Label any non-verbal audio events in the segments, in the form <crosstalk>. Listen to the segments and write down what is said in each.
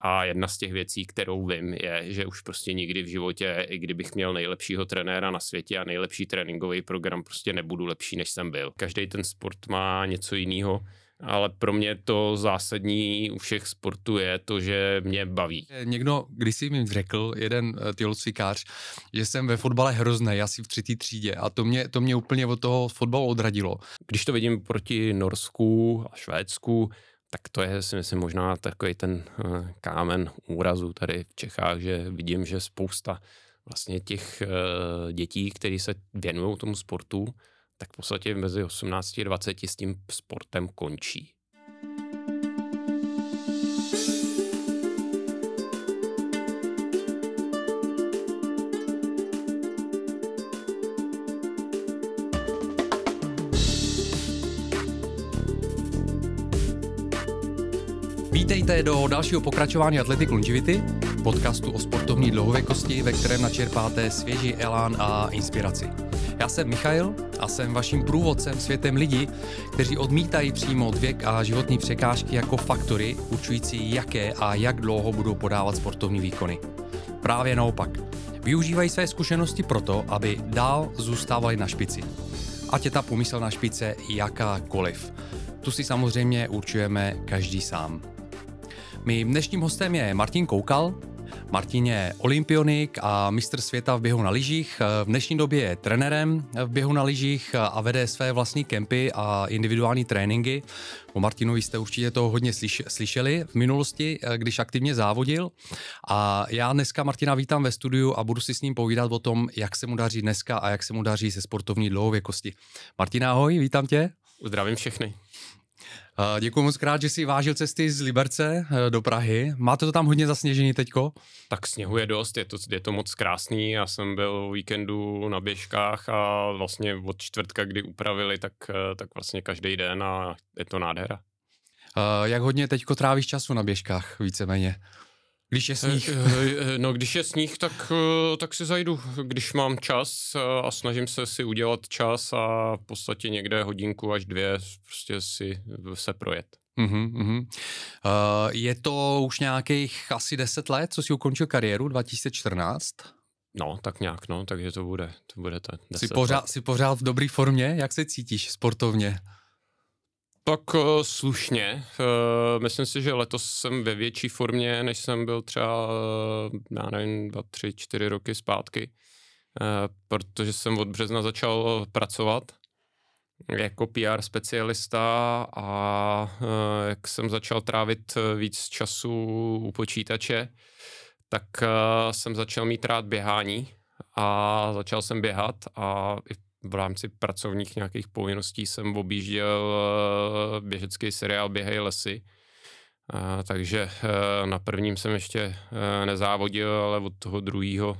A jedna z těch věcí, kterou vím, je, že už prostě nikdy v životě, i kdybych měl nejlepšího trenéra na světě a nejlepší tréninkový program, prostě nebudu lepší, než jsem byl. Každý ten sport má něco jiného ale pro mě to zásadní u všech sportů je to, že mě baví. Někdo když si mi řekl, jeden eh, tělocvikář, že jsem ve fotbale hrozný, asi v třetí třídě a to mě, to mě úplně od toho fotbalu odradilo. Když to vidím proti Norsku a Švédsku, tak to je si myslím možná takový ten eh, kámen úrazu tady v Čechách, že vidím, že spousta vlastně těch eh, dětí, které se věnují tomu sportu, tak v podstatě mezi 18 a 20 s tím sportem končí. Vítejte do dalšího pokračování Athletic Longevity, podcastu o sportovní dlouhověkosti, ve kterém načerpáte svěží elán a inspiraci. Já jsem Michail a jsem vaším průvodcem světem lidí, kteří odmítají přijmout věk a životní překážky jako faktory určující, jaké a jak dlouho budou podávat sportovní výkony. Právě naopak. Využívají své zkušenosti proto, aby dál zůstávali na špici. Ať je ta pomyslná špice jakákoliv. Tu si samozřejmě určujeme každý sám. Mým dnešním hostem je Martin Koukal, Martin je olympionik a mistr světa v běhu na lyžích. V dnešní době je trenérem v běhu na lyžích a vede své vlastní kempy a individuální tréninky. O Martinovi jste určitě to hodně slyšeli v minulosti, když aktivně závodil. A já dneska Martina vítám ve studiu a budu si s ním povídat o tom, jak se mu daří dneska a jak se mu daří se sportovní dlouhověkosti. Martina, ahoj, vítám tě. Zdravím všechny. Děkuji moc krát, že si vážil cesty z Liberce eh, do Prahy. Máte to tam hodně zasněžený teďko? Tak sněhu je dost, je to, je to moc krásný. Já jsem byl o víkendu na běžkách a vlastně od čtvrtka, kdy upravili, tak, eh, tak vlastně každý den a je to nádhera. Jak hodně teďko trávíš času na běžkách víceméně? Když je sníh. Eh, eh, no, když je sníh, tak, eh, tak si zajdu, když mám čas a snažím se si udělat čas a v podstatě někde hodinku až dvě prostě si se projet. Uh-huh, uh-huh. Uh, je to už nějakých asi deset let, co si ukončil kariéru, 2014? No, tak nějak, no, takže to bude, to bude to. Jsi pořád, jsi pořád v dobré formě? Jak se cítíš sportovně? Tak uh, slušně. Uh, myslím si, že letos jsem ve větší formě, než jsem byl třeba, uh, já nevím, dva, tři, čtyři roky zpátky, protože jsem od března začal pracovat jako PR specialista a jak jsem začal trávit víc času u počítače, tak jsem začal mít rád běhání a začal jsem běhat a i v rámci pracovních nějakých povinností jsem objížděl eh, běžecký seriál Běhej lesy. Uh, takže uh, na prvním jsem ještě nezávodil, ale od toho druhého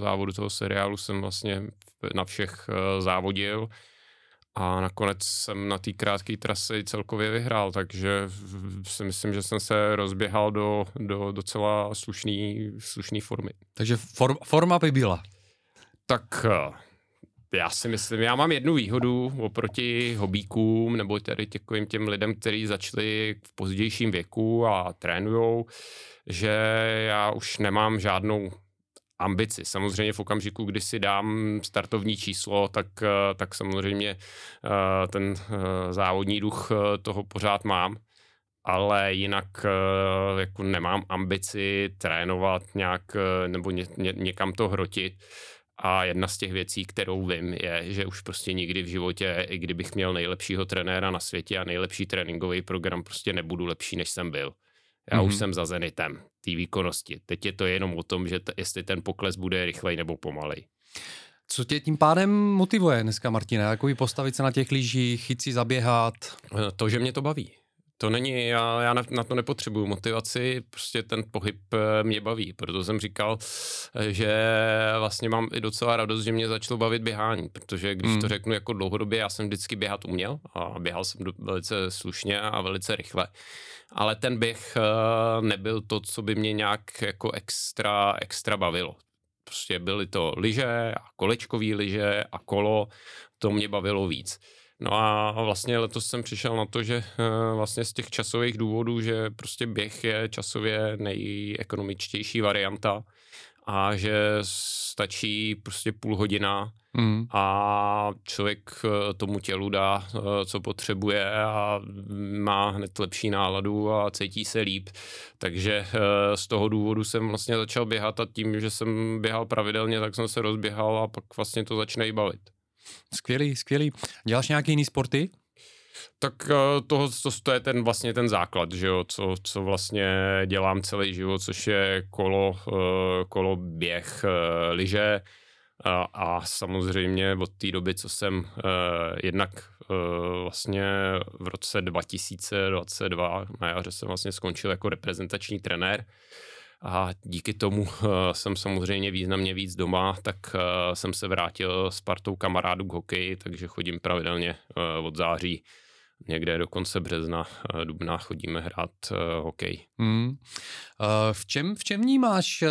závodu toho seriálu jsem vlastně na všech závodil a nakonec jsem na té krátké trasy celkově vyhrál, takže si myslím, že jsem se rozběhal do, do docela slušný, slušný formy. Takže form, forma by byla? Tak já si myslím, já mám jednu výhodu oproti hobíkům nebo tedy těm, těm lidem, kteří začali v pozdějším věku a trénujou, že já už nemám žádnou ambici. Samozřejmě v okamžiku, kdy si dám startovní číslo, tak, tak samozřejmě eh, ten eh, závodní duch eh, toho pořád mám ale jinak jako nemám ambici trénovat nějak nebo ně, ně, někam to hrotit. A jedna z těch věcí, kterou vím, je, že už prostě nikdy v životě, i kdybych měl nejlepšího trenéra na světě a nejlepší tréninkový program, prostě nebudu lepší, než jsem byl. Já mm-hmm. už mhm. jsem za Zenitem, té výkonnosti. Teď je to jenom o tom, že t- jestli ten pokles bude rychlej nebo pomalej. Co tě tím pádem motivuje dneska, Martina? Jakoby postavit se na těch lyžích, chyt si zaběhat? To, že mě to baví to není, já, já na, na to nepotřebuju motivaci, prostě ten pohyb eh, mě baví, proto jsem říkal, eh, že vlastně mám i docela radost, že mě začalo bavit běhání, protože když hmm. to řeknu jako dlouhodobě, já jsem vždycky běhat uměl a běhal jsem velice slušně a velice rychle, ale ten běh eh, nebyl to, co by mě nějak jako extra, extra bavilo. Prostě byly to lyže a kolečkový lyže a kolo, to mě bavilo víc. No a vlastně letos jsem přišel na to, že uh, vlastně z těch časových důvodů, že prostě běh je časově nejekonomičtější varianta a že stačí prostě půl hodina mm. a člověk eh, tomu tělu dá, eh, co potřebuje a má hned lepší náladu a cítí se líp. Takže eh, z toho důvodu jsem vlastně začal běhat a tím, že jsem běhal pravidelně, tak jsem se rozběhal a pak vlastně to začne i bavit. Skvělý, skvělý. Děláš nějaký jiný sporty? Tak to, to, to je ten vlastně ten základ, že jo, co, co vlastně dělám celý život, což je kolo, kolo běh, lyže, a, a samozřejmě od té doby, co jsem jednak vlastně v roce 2022 na jaře jsem vlastně skončil jako reprezentační trenér a díky tomu uh, <laughs> jsem samozřejmě významně víc doma, tak uh, jsem se vrátil s partou kamarádů k hokeji, takže chodím pravidelně uh, od září někde do konce března, eh, dubna chodíme hrát uh, hokej. Hmm. V, čem, v čem vnímáš uh,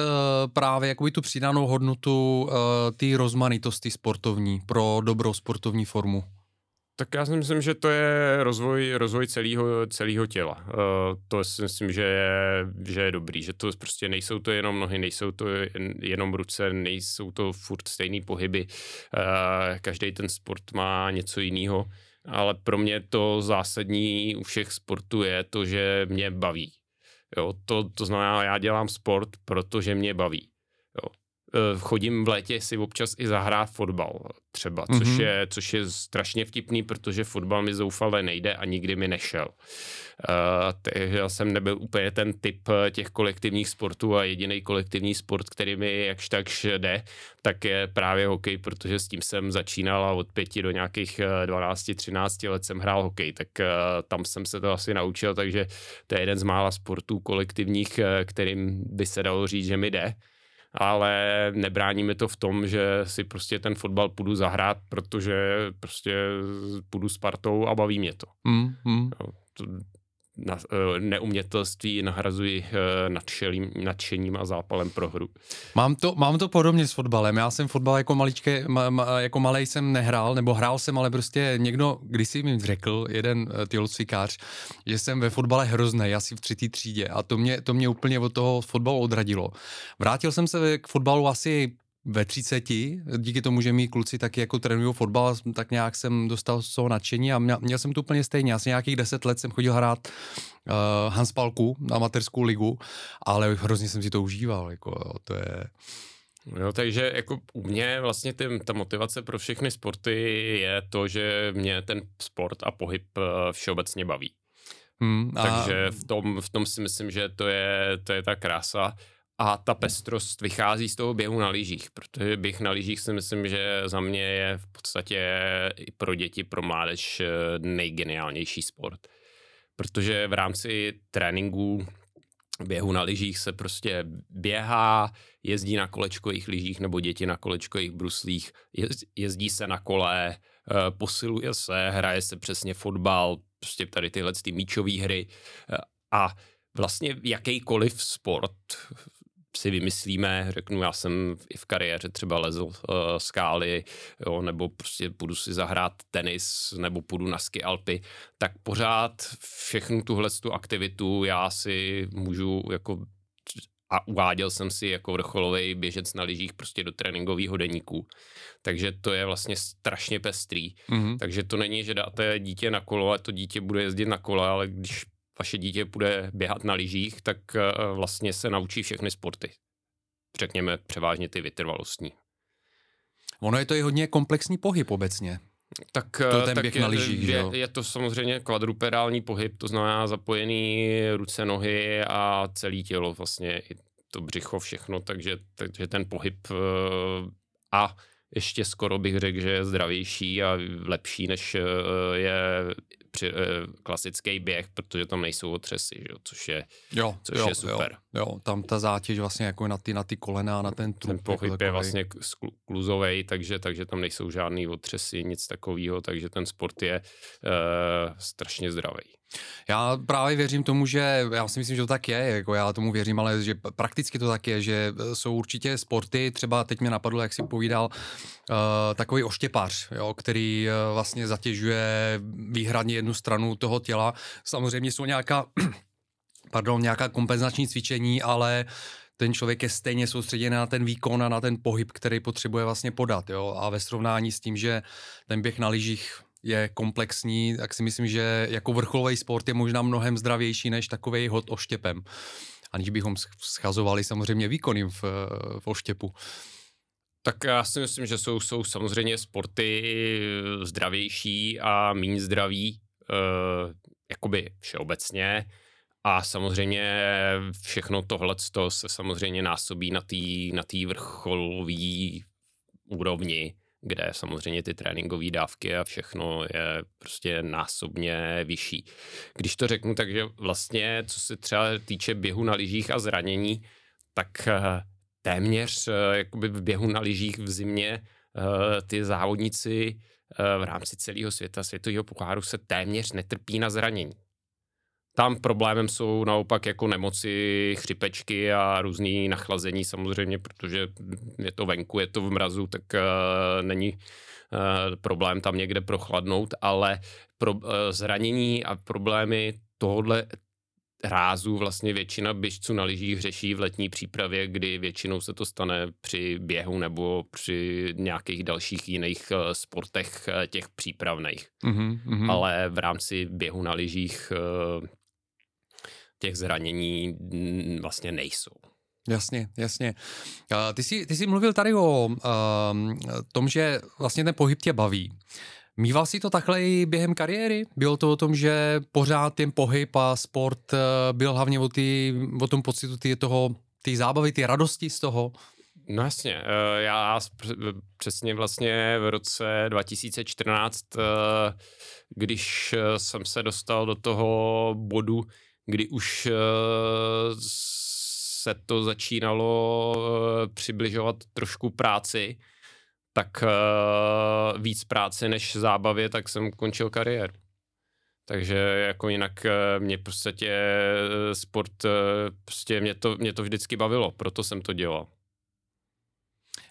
právě jakoby tu přidanou hodnotu uh, té rozmanitosti sportovní pro dobrou sportovní formu? Tak já si myslím, že to je rozvoj, rozvoj celého, celého těla. Uh, to si myslím, že je, že je dobrý, že to prostě nejsou to jenom nohy, nejsou to jenom ruce, nejsou to furt stejný pohyby. Uh, každý ten sport má něco jiného ale pro mě to zásadní u všech sportů je to, že mě baví. Jo, to, to znamená, já dělám sport, protože mě baví. Jo. E, chodím v létě si občas i zahrát fotbal třeba, mm-hmm. což, mhm. je, což je strašně vtipný, protože fotbal mi zoufale nejde a nikdy mi nešel. Uh, takže já jsem nebyl úplně ten typ eh, těch kolektivních sportů a jediný kolektivní sport, který mi jakž takž jde, tak je právě hokej, protože s tím jsem začínal a od pěti do nějakých 12-13 let jsem hrál hokej, tak uh, tam jsem se to asi naučil, takže to je jeden z mála sportů kolektivních, kterým by se dalo říct, že mi jde ale nebrání mi to v tom, že si prostě ten fotbal půjdu zahrát, protože prostě půjdu s partou a baví mě to. Mm, mm. Jo, to na, eh, neumětelství nahrazuji eh, nadšelým, nadšením a zápalem pro hru. Mám to, mám to podobně s fotbalem. Já jsem fotbal jako, maličké, ma, ma, jako malej jsem nehrál, nebo hrál jsem, ale prostě někdo kdysi mi řekl, jeden eh, tělocvikář, že jsem ve fotbale hrozný, asi v třetí třídě a to mě, to mě úplně od toho fotbalu odradilo. Vrátil jsem se k fotbalu asi ve 30, díky tomu, že mý kluci taky jako trénují fotbal, tak nějak jsem dostal z toho nadšení a měl, měl jsem to úplně stejně. Asi nějakých 10 let jsem chodil hrát uh, Hanspalku, amatérskou ligu, ale hrozně jsem si to užíval. Jako, jo, to je... Jo, takže jako u mě vlastně ty, ta motivace pro všechny sporty je to, že mě ten sport a pohyb eh, všeobecně baví. Hmm, a... Takže v tom, v tom si myslím, že to je, to je ta krása a ta pestrost vychází z toho běhu na lyžích, protože běh na lyžích si myslím, že za mě je v podstatě i pro děti, pro mládež eh, nejgeniálnější sport. Protože v rámci tréninku běhu na lyžích se prostě běhá, jezdí na kolečkových lyžích nebo děti na kolečkových bruslích, jezdí se na kole, eh, posiluje se, hraje se přesně fotbal, prostě tady tyhle ty míčové hry eh, a vlastně jakýkoliv sport si vymyslíme, řeknu, já jsem i v kariéře třeba lezl uh, skály, jo, nebo prostě půjdu si zahrát tenis, nebo půjdu na ski Alpy, tak pořád všechnu tuhle tu aktivitu já si můžu jako a uváděl jsem si jako vrcholový běžec na lyžích prostě do tréninkového deníku. Takže to je vlastně strašně pestrý. Mm-hmm. Takže to není, že dáte dítě na kolo a to dítě bude jezdit na kole, ale když vaše dítě bude běhat na lyžích, tak eh, vlastně se naučí všechny sporty. Řekněme převážně ty vytrvalostní. Ono je to i hodně komplexní pohyb obecně. Tak, to ten tak běh je, na lyžích, je, je, je to samozřejmě kvadrupedální pohyb, to znamená zapojený ruce, nohy a celé tělo, vlastně i to břicho, všechno, takže, takže ten pohyb eh, a ještě skoro bych řekl, že je zdravější a lepší, než eh, je při, uh, klasický běh, protože tam nejsou otřesy, že? což, je, jo, což jo, je super. Jo, jo, tam ta zátěž vlastně jako na ty, na ty kolena, na ten trup. Ten pohyb jako je vlastně kluzový, takže, takže tam nejsou žádný otřesy, nic takového, takže ten sport je uh, strašně zdravý. Já právě věřím tomu, že já si myslím, že to tak je, jako já tomu věřím, ale že prakticky to tak je, že e, jsou určitě sporty, třeba teď mě napadlo, jak si povídal, uh, takový oštěpař, jo, který uh, vlastně zatěžuje výhradně jednu stranu toho těla. Samozřejmě jsou nějaká, <clears throat> pardon, nějaká kompenzační cvičení, ale ten člověk je stejně soustředěný na ten výkon a na ten pohyb, který potřebuje vlastně podat. Jo? A ve srovnání s tím, že ten běh na lyžích je komplexní, tak si myslím, že jako vrcholový sport je možná mnohem zdravější než takový hod oštěpem. Aniž bychom schazovali samozřejmě výkony v, v oštěpu. Tak já si myslím, že jsou, jsou samozřejmě sporty zdravější a méně zdraví, uh, jakoby všeobecně. A samozřejmě všechno tohle se samozřejmě násobí na té na tý vrcholové úrovni kde samozřejmě ty tréninkové dávky a všechno je prostě násobně vyšší. Když to řeknu, takže vlastně, co se třeba týče běhu na lyžích a zranění, tak eh, téměř eh, jakoby v běhu na lyžích v zimě eh, ty závodníci v rámci celého světa, světového poháru se téměř netrpí na zranění. Tam problémem jsou naopak jako nemoci, chřipečky a různý nachlazení samozřejmě, protože je to venku, je to v mrazu, tak uh, není uh, problém tam někde prochladnout, ale pro, uh, zranění a problémy tohohle rázu vlastně většina běžců na lyžích řeší v letní přípravě, kdy většinou se to stane při běhu nebo při nějakých dalších jiných sportech těch přípravných. Mm-hmm. Ale v rámci běhu na lyžích těch zranění vlastně nejsou. Jasně, jasně. Ty jsi, ty jsi mluvil tady o um, tom, že vlastně ten pohyb tě baví. Mýval si to takhle i během kariéry? Bylo to o tom, že pořád ten pohyb a sport uh, byl hlavně o, tý, o tom pocitu ty toho, ty zábavy, ty radosti z toho? No jasně, eh, já přesně vlastně v roce 2014, eh, když jsem se dostal do toho bodu, kdy už uh, se to začínalo uh, přibližovat trošku práci, tak uh, víc práce než zábavě, tak jsem končil kariéru. Takže jako jinak mě prostě sport, prostě mě to, mě to vždycky bavilo, proto jsem to dělal.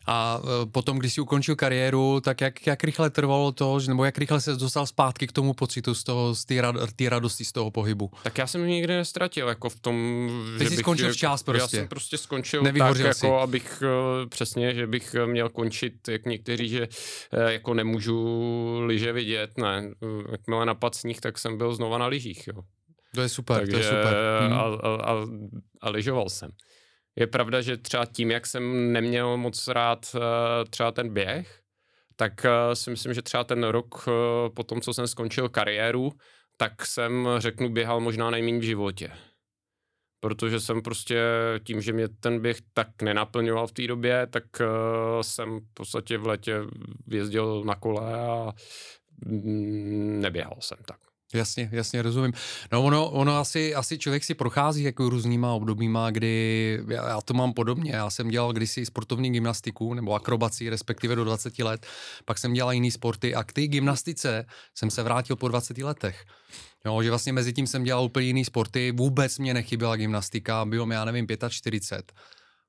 A e, potom, když si ukončil kariéru, tak jak, jak rychle trvalo to, nebo jak rychle se dostal zpátky k tomu pocitu z toho, z té rad, radosti z toho pohybu? Tak já jsem nikdy nestratil, jako v tom, Ty že jsi bych, skončil včas prostě. Já jsem prostě skončil Nevyhořil tak, si. jako abych e, přesně, že bych měl končit, jak někteří, že jako nemůžu lyže vidět, ne. Jakmile napad sníh, tak jsem byl znova na lyžích, jo. To je super, Takže, to je super. Hmm. A, a, a, a lyžoval jsem. Je pravda, že třeba tím, jak jsem neměl moc rád uh, třeba ten běh, tak uh, si myslím, že třeba ten rok uh, po tom, co jsem skončil kariéru, tak jsem, řeknu, běhal možná nejméně v životě. Protože jsem prostě tím, že mě ten běh tak nenaplňoval v té době, tak jsem v podstatě v letě jezdil na kole a mm, neběhal jsem tak. Jasně, jasně, rozumím. No ono, ono asi, asi člověk si prochází jako různýma obdobíma, kdy já, já to mám podobně. Já jsem dělal kdysi sportovní gymnastiku nebo akrobaci, respektive do 20 let. Pak jsem dělal jiný sporty a k té gymnastice jsem se vrátil po 20 letech. Jo, že vlastně mezi tím jsem dělal úplně jiný sporty, vůbec mě nechyběla gymnastika, bylo mi, já nevím, 45.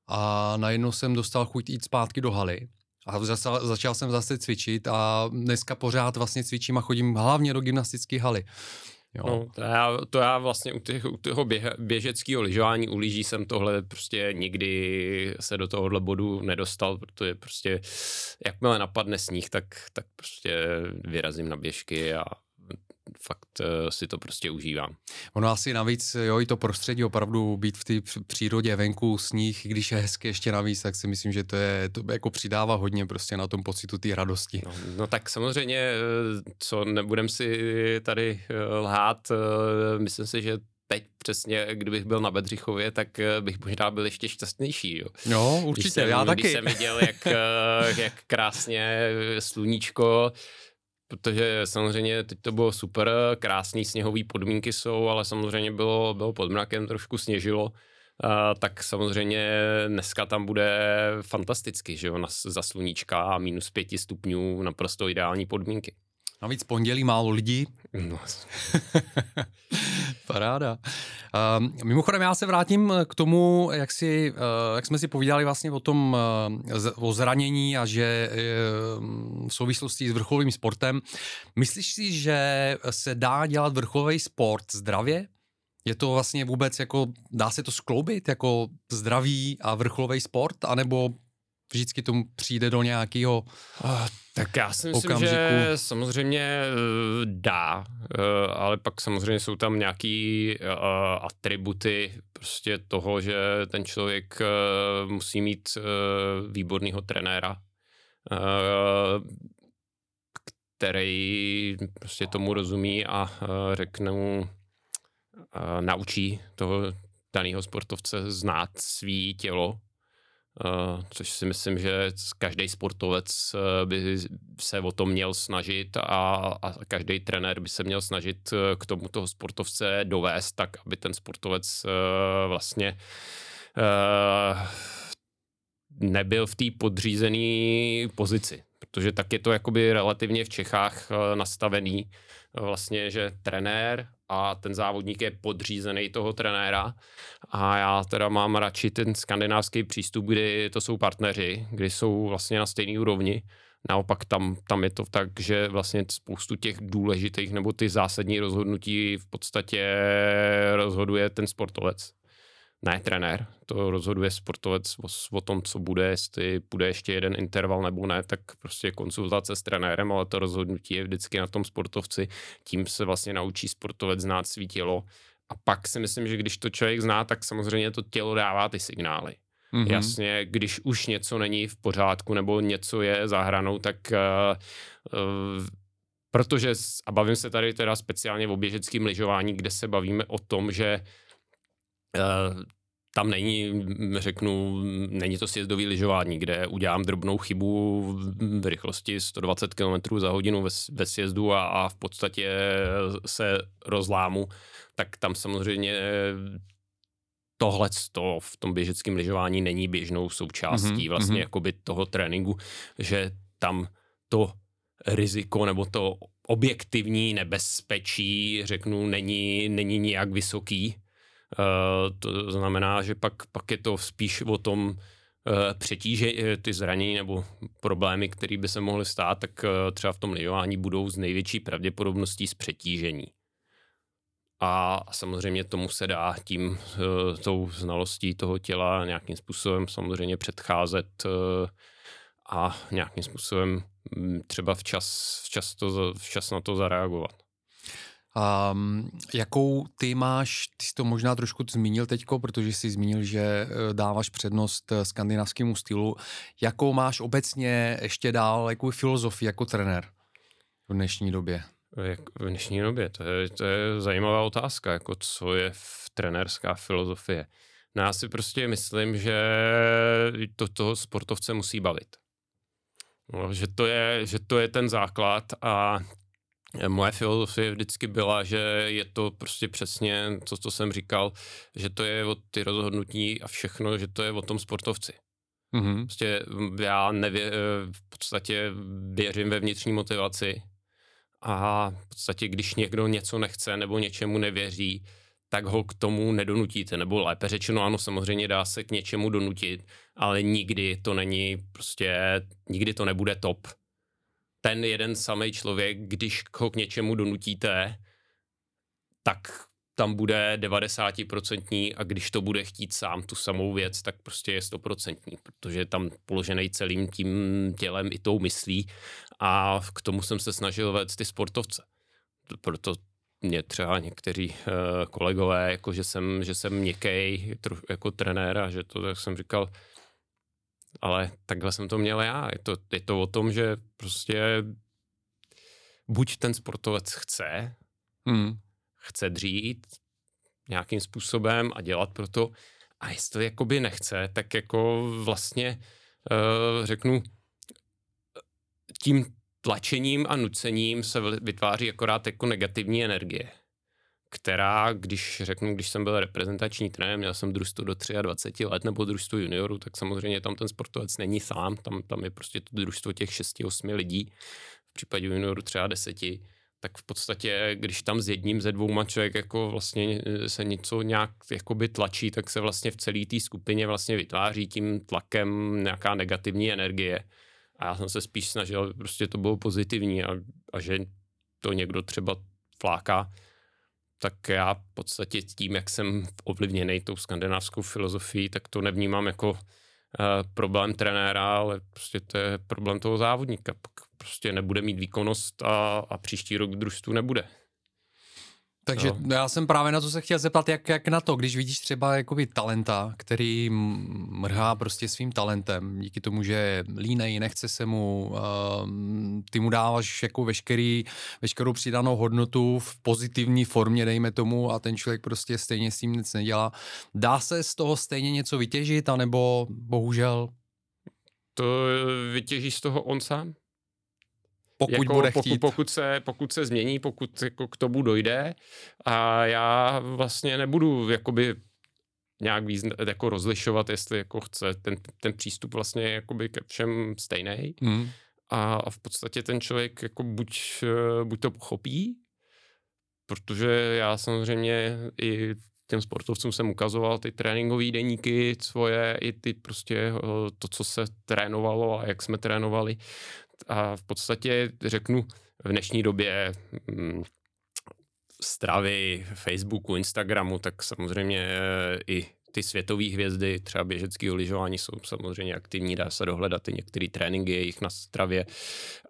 A najednou jsem dostal chuť jít zpátky do haly a začal, začal jsem zase cvičit a dneska pořád vlastně cvičím a chodím hlavně do gymnastické haly. Jo. No, to, já, to já vlastně u, těch, u toho běh, běžeckého lyžování, u lyží jsem tohle prostě nikdy se do tohohle bodu nedostal, protože prostě jakmile napadne sníh, tak, tak prostě vyrazím na běžky a fakt uh, si to prostě užívám. Ono asi navíc, jo, i to prostředí opravdu být v té přírodě venku, sníh, když je hezky ještě navíc, tak si myslím, že to je, to jako přidává hodně prostě na tom pocitu té radosti. No, no tak samozřejmě, eh, co nebudem si tady eh, lhát, myslím si, že teď přesně, kdybych byl na Bedřichově, tak bych možná byl ještě šťastnější. Jo. No, určitě, když jsem, já když taky. Když jsem viděl, jak, jak krásně sluníčko protože samozřejmě teď to bylo super, krásný sněhové podmínky jsou, ale samozřejmě bylo, bylo pod mrakem, trošku sněžilo, uh, tak samozřejmě dneska tam bude fantasticky, že jo, na, za sluníčka a minus pěti stupňů naprosto ideální podmínky. Navíc pondělí málo lidí. No. <laughs> Paráda. Uh, mimochodem já se vrátím k tomu, jak, si, uh, jak jsme si povídali vlastně o tom uh, o zranění a že uh, v souvislosti s vrcholovým sportem. Myslíš si, že se dá dělat vrcholový sport zdravě? Je to vlastně vůbec jako, dá se to skloubit jako zdravý a vrcholový sport, anebo vždycky tomu přijde do nějakého Tak já si myslím, okamžiku. že samozřejmě eh, dá, eh, ale pak samozřejmě jsou tam nějaký uh, atributy prostě toho, že ten člověk musí mít výborného trenéra, který prostě tomu rozumí a řekne mu, naučí toho daného sportovce znát svý tělo, což si myslím, že každý sportovec uh, by se o to měl snažit a, a každý trenér by se měl snažit uh, k tomu toho sportovce dovést, tak aby ten sportovec vlastně nebyl v té podřízené pozici. Protože tak je to jakoby relativně v Čechách nastavený, vlastně, že trenér a ten závodník je podřízený toho trenéra a já teda mám radši ten skandinávský přístup, kdy to jsou partneři, kdy jsou vlastně na stejné úrovni. Naopak tam, tam je to tak, že vlastně spoustu těch důležitých nebo ty zásadní rozhodnutí v podstatě rozhoduje ten sportovec ne trenér, to rozhoduje sportovec o, o tom, co bude, jestli bude ještě jeden interval nebo ne, tak prostě konzultace s trenérem, ale to rozhodnutí je vždycky na tom sportovci, tím se vlastně naučí sportovec znát svý tělo a pak si myslím, že když to člověk zná, tak samozřejmě to tělo dává ty signály. Mm-hmm. Jasně, když už něco není v pořádku nebo něco je za hranou, tak uh, uh, protože, a bavím se tady teda speciálně o běžeckém lyžování, kde se bavíme o tom, že Uh, tam není, řeknu, není to sjezdový lyžování, kde udělám drobnou chybu v rychlosti 120 km za hodinu ve, ve sjezdu a, a v podstatě se rozlámu, tak tam samozřejmě tohle to v tom běžeckém lyžování není běžnou součástí mm-hmm, vlastně mm-hmm. jakoby toho tréninku, že tam to riziko nebo to objektivní nebezpečí, řeknu, není, není nijak vysoký, Eh, to znamená, že pak, pak je to spíš o tom eh, přetíže eh, ty zranění nebo problémy, které by se mohly stát, tak třeba v tom lyžování budou z největší pravděpodobností z přetížení. A samozřejmě tomu se dá tím, tou znalostí toho těla nějakým způsobem samozřejmě předcházet a nějakým způsobem hm, třeba včas, včas, to, včas na to zareagovat. Um, jakou ty máš, ty jsi to možná trošku zmínil teďko, protože jsi zmínil, že eh, dáváš přednost eh, skandinávskému stylu. Jakou máš obecně ještě dál, jakou filozofii jako trenér v dnešní době? Jak v dnešní době, to je, to je zajímavá otázka, jako co je v trenérská filozofie. No já si prostě myslím, že to toho sportovce musí bavit. No, že, to je, že to je ten základ a Moje filozofie vždycky byla, že je to prostě přesně to, co jsem říkal, že to je o ty rozhodnutí a všechno, že to je o tom sportovci. Mm-hmm. Prostě já nevě, v podstatě věřím ve vnitřní motivaci a v podstatě, když někdo něco nechce nebo něčemu nevěří, tak ho k tomu nedonutíte, nebo lépe řečeno, ano, samozřejmě dá se k něčemu donutit, ale nikdy to není prostě, nikdy to nebude top ten jeden samý člověk, když ho k něčemu donutíte, tak tam bude 90% a když to bude chtít sám tu samou věc, tak prostě je 100%, protože je tam položený celým tím tělem i tou myslí a k tomu jsem se snažil vést ty sportovce. Proto mě třeba někteří uh, kolegové, jako že jsem, že jsem měkkej jako trenér a že to, tak jsem říkal, ale takhle jsem to měl já. Je to, je to o tom, že prostě buď ten sportovec chce, hmm. chce dřít nějakým způsobem a dělat pro to, a jestli jakoby nechce, tak jako vlastně uh, řeknu, tím tlačením a nucením se vytváří akorát jako negativní energie která, když řeknu, když jsem byl reprezentační trenér, měl jsem družstvo do 23 let nebo družstvo juniorů, tak samozřejmě tam ten sportovec není sám, tam, tam je prostě to družstvo těch 6-8 lidí. Případě junioru třeba deseti, tak v podstatě, když tam s jedním ze dvouma člověk jako vlastně eh, se něco nějak jakoby tlačí, tak se vlastně v celé té skupině vlastně vytváří tím tlakem nějaká negativní energie. A já jsem se spíš snažil, prostě to bylo pozitivní a, a že to někdo třeba fláká, tak já v podstatě tím, jak jsem ovlivněný tou skandinávskou filozofií, tak to nevnímám jako uh, problém trenéra, ale prostě to je problém toho závodníka. Prostě nebude mít výkonnost a, a příští rok družstvu nebude. Takže no. já jsem právě na to se chtěl zeptat, jak, jak na to, když vidíš třeba jakoby talenta, který mrhá prostě svým talentem, díky tomu, že línej, nechce se mu, uh, ty mu dáváš jako veškerý, veškerou přidanou hodnotu v pozitivní formě, dejme tomu, a ten člověk prostě stejně s tím nic nedělá. Dá se z toho stejně něco vytěžit, anebo bohužel? To vytěží z toho on sám pokud jako bude chtít. Pokud, pokud, se, pokud se změní, pokud jako k tomu dojde a já vlastně nebudu jakoby nějak víc jako rozlišovat, jestli jako chce ten, ten přístup vlastně jakoby ke všem stejný. Hmm. A, a v podstatě ten člověk jako buď, buď to pochopí, protože já samozřejmě i těm sportovcům jsem ukazoval ty tréninkové deníky svoje, i ty prostě to, co se trénovalo a jak jsme trénovali, a v podstatě řeknu v dnešní době hm, stravy Facebooku, Instagramu, tak samozřejmě eh, i ty světové hvězdy, třeba běžeckého lyžování jsou samozřejmě aktivní, dá se dohledat i některé tréninky jejich na stravě.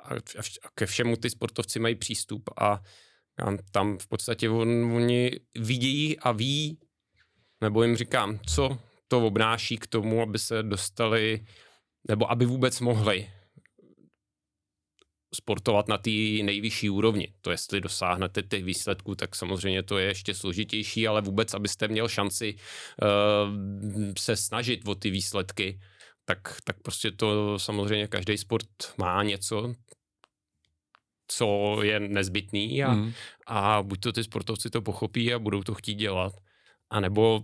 A, a ke všemu ty sportovci mají přístup a tam v podstatě on, oni vidějí a ví, nebo jim říkám, co to obnáší k tomu, aby se dostali, nebo aby vůbec mohli sportovat na té nejvyšší úrovni. To jestli dosáhnete těch výsledků, tak samozřejmě to je ještě složitější, ale vůbec, abyste měl šanci uh, se snažit o ty výsledky, tak, tak prostě to samozřejmě každý sport má něco, co je nezbytný a, mm. a buď to ty sportovci to pochopí a budou to chtít dělat, anebo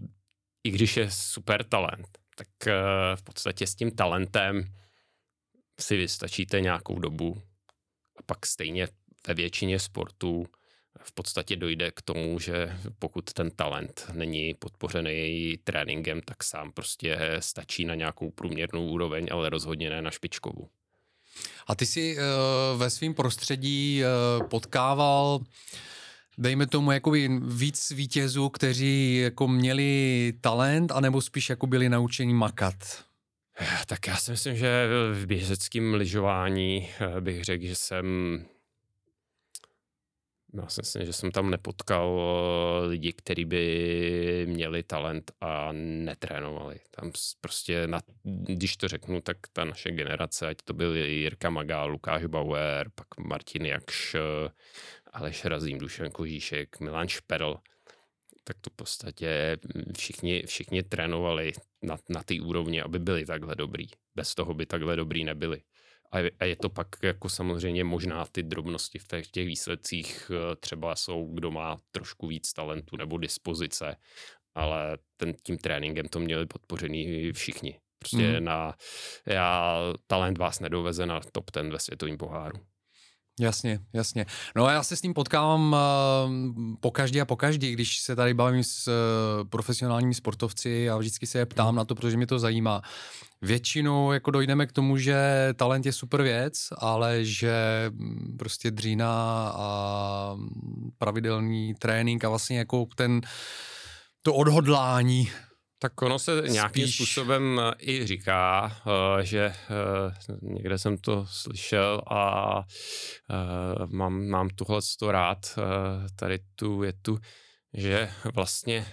i když je super talent, tak uh, v podstatě s tím talentem si vystačíte nějakou dobu pak stejně ve většině sportů v podstatě dojde k tomu, že pokud ten talent není podpořený tréninkem, tak sám prostě stačí na nějakou průměrnou úroveň, ale rozhodně ne na špičkovou. A ty jsi uh, ve svém prostředí uh, potkával dejme tomu jakoby víc vítězů, kteří jako měli talent, anebo spíš jako byli naučení makat? Tak já si myslím, že v běžeckém lyžování eh, bych řekl, že jsem já si myslím, že jsem tam nepotkal eh, lidi, kteří by měli talent a netrénovali. Tam prostě, na, když to řeknu, tak ta naše generace, ať to byl Jirka Maga, Lukáš Bauer, pak Martin Jakš, eh, Aleš Razím, Dušan Kožíšek, Milan Šperl, tak to v podstatě všichni, všichni trénovali na, na té úrovni, aby byli takhle dobrý. Bez toho by takhle dobrý nebyli. A je, a je to pak jako samozřejmě možná ty drobnosti v těch, těch výsledcích eh, třeba jsou, kdo má trošku víc talentu nebo dispozice, ale ten, tím tréninkem to měli podpořený všichni. Prostě mm. na, já, talent vás nedoveze na top ten ve světovém poháru. Jasně, jasně. No a já se s tím potkávám uh, po každý a po každý, když se tady bavím s uh, profesionálními sportovci a vždycky se je ptám na to, protože mě to zajímá. Většinou jako dojdeme k tomu, že talent je super věc, ale že mm, prostě dřína a pravidelný trénink a vlastně jako ten to odhodlání tak ono se nějakým Spíš... způsobem eh, i říká, eh, že eh, někde jsem to slyšel a mám, mám tuhle to rád, tady tu větu, že vlastně,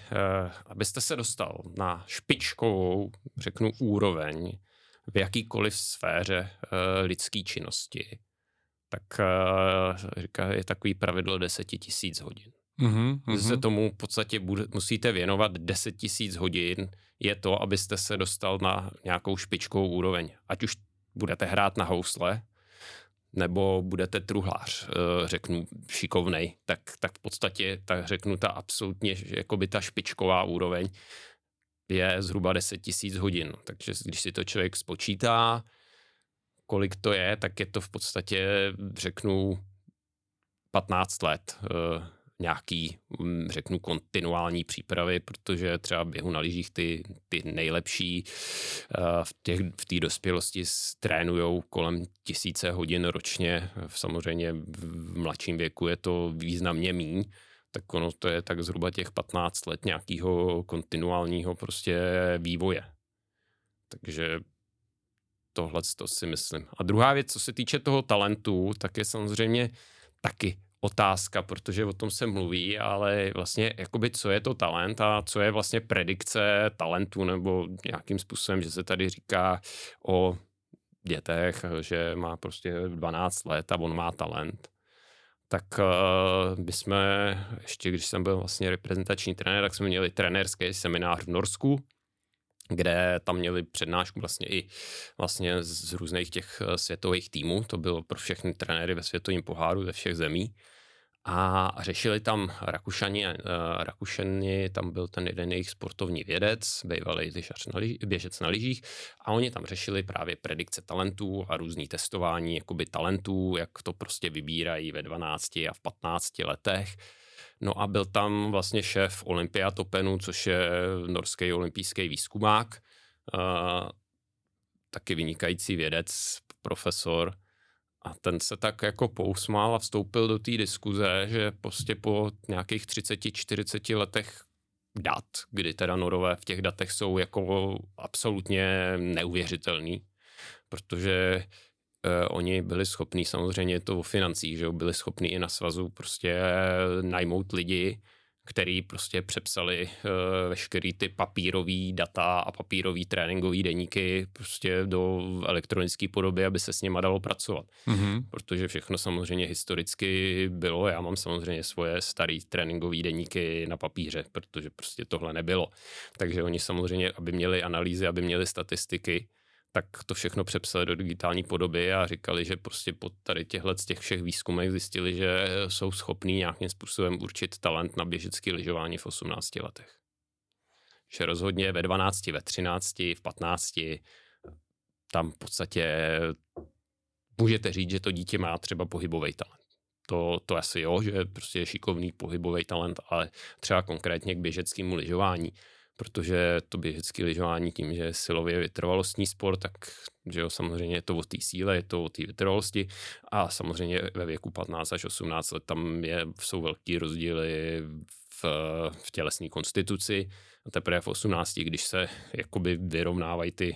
abyste se dostal na špičkovou, řeknu, úroveň v jakýkoliv sféře lidské činnosti, tak říká, je takový pravidlo 10 tisíc hodin. Mm-hmm, mm-hmm. Se tomu v podstatě bude, musíte věnovat 10 tisíc hodin, je to, abyste se dostal na nějakou špičkovou úroveň. Ať už budete hrát na housle, nebo budete truhlář, eh, řeknu šikovnej, tak, tak v podstatě, tak řeknu ta absolutně, jakoby ta špičková úroveň je zhruba 10 tisíc hodin. Takže když si to člověk spočítá, kolik to je, tak je to v podstatě, řeknu, 15 let uh, nějaký, um, řeknu, kontinuální přípravy, protože třeba běhu na lyžích ty, ty nejlepší uh, v té v dospělosti trénujou kolem tisíce hodin ročně. Samozřejmě v mladším věku je to významně míň, tak ono to je tak zhruba těch 15 let nějakého kontinuálního prostě vývoje. Takže tohle to si myslím. A druhá věc, co se týče toho talentu, tak je samozřejmě taky otázka, protože o tom se mluví, ale vlastně jakoby co je to talent a co je vlastně predikce talentu nebo nějakým způsobem, že se tady říká o dětech, že má prostě 12 let a on má talent. Tak uh, my jsme, ještě když jsem byl vlastně reprezentační trenér, tak jsme měli trenérský seminář v Norsku, kde tam měli přednášku vlastně i vlastně z různých těch eh, světových týmů. To bylo pro všechny trenéry ve světovém poháru ze všech zemí. A řešili tam Rakušani, uh, Rakušani, tam byl ten jeden jejich sportovní vědec, bývalý na lyž, běžec na lyžích, a oni tam řešili právě predikce talentů a různý testování jakoby talentů, jak to prostě vybírají ve 12 a v 15 letech. No a byl tam vlastně šéf Olympia Topenu, což je norský olympijský výzkumák, uh, taky vynikající vědec, profesor. A ten se tak jako pousmál a vstoupil do té diskuze, že prostě po nějakých 30-40 letech dat, kdy teda norové v těch datech jsou jako absolutně neuvěřitelný, protože eh, oni byli schopní, samozřejmě to o financích, že byli schopní i na svazu prostě najmout lidi, který prostě přepsali uh, veškerý ty papírový data a papírový tréninkový deníky prostě do elektronické podoby, aby se s nima dalo pracovat. Mm-hmm. Protože všechno samozřejmě historicky bylo. Já mám samozřejmě svoje staré tréninkové deníky na papíře, protože prostě tohle nebylo. Takže oni samozřejmě, aby měli analýzy, aby měli statistiky, tak to všechno přepsali do digitální podoby a říkali, že prostě po tady těchhle z těch všech výzkumech zjistili, že jsou schopní nějakým způsobem určit talent na běžecké lyžování v 18 letech. Že rozhodně ve 12, ve 13, v 15 tam v podstatě můžete říct, že to dítě má třeba pohybový talent. To, to asi jo, že prostě je šikovný pohybový talent, ale třeba konkrétně k běžeckému lyžování protože to běžecké lyžování tím, že je silově vytrvalostní sport, tak že jo, samozřejmě je to o té síle, je to o té vytrvalosti a samozřejmě ve věku 15 až 18 let tam je, jsou velký rozdíly v, v tělesné konstituci a teprve v 18, když se jakoby vyrovnávají ty,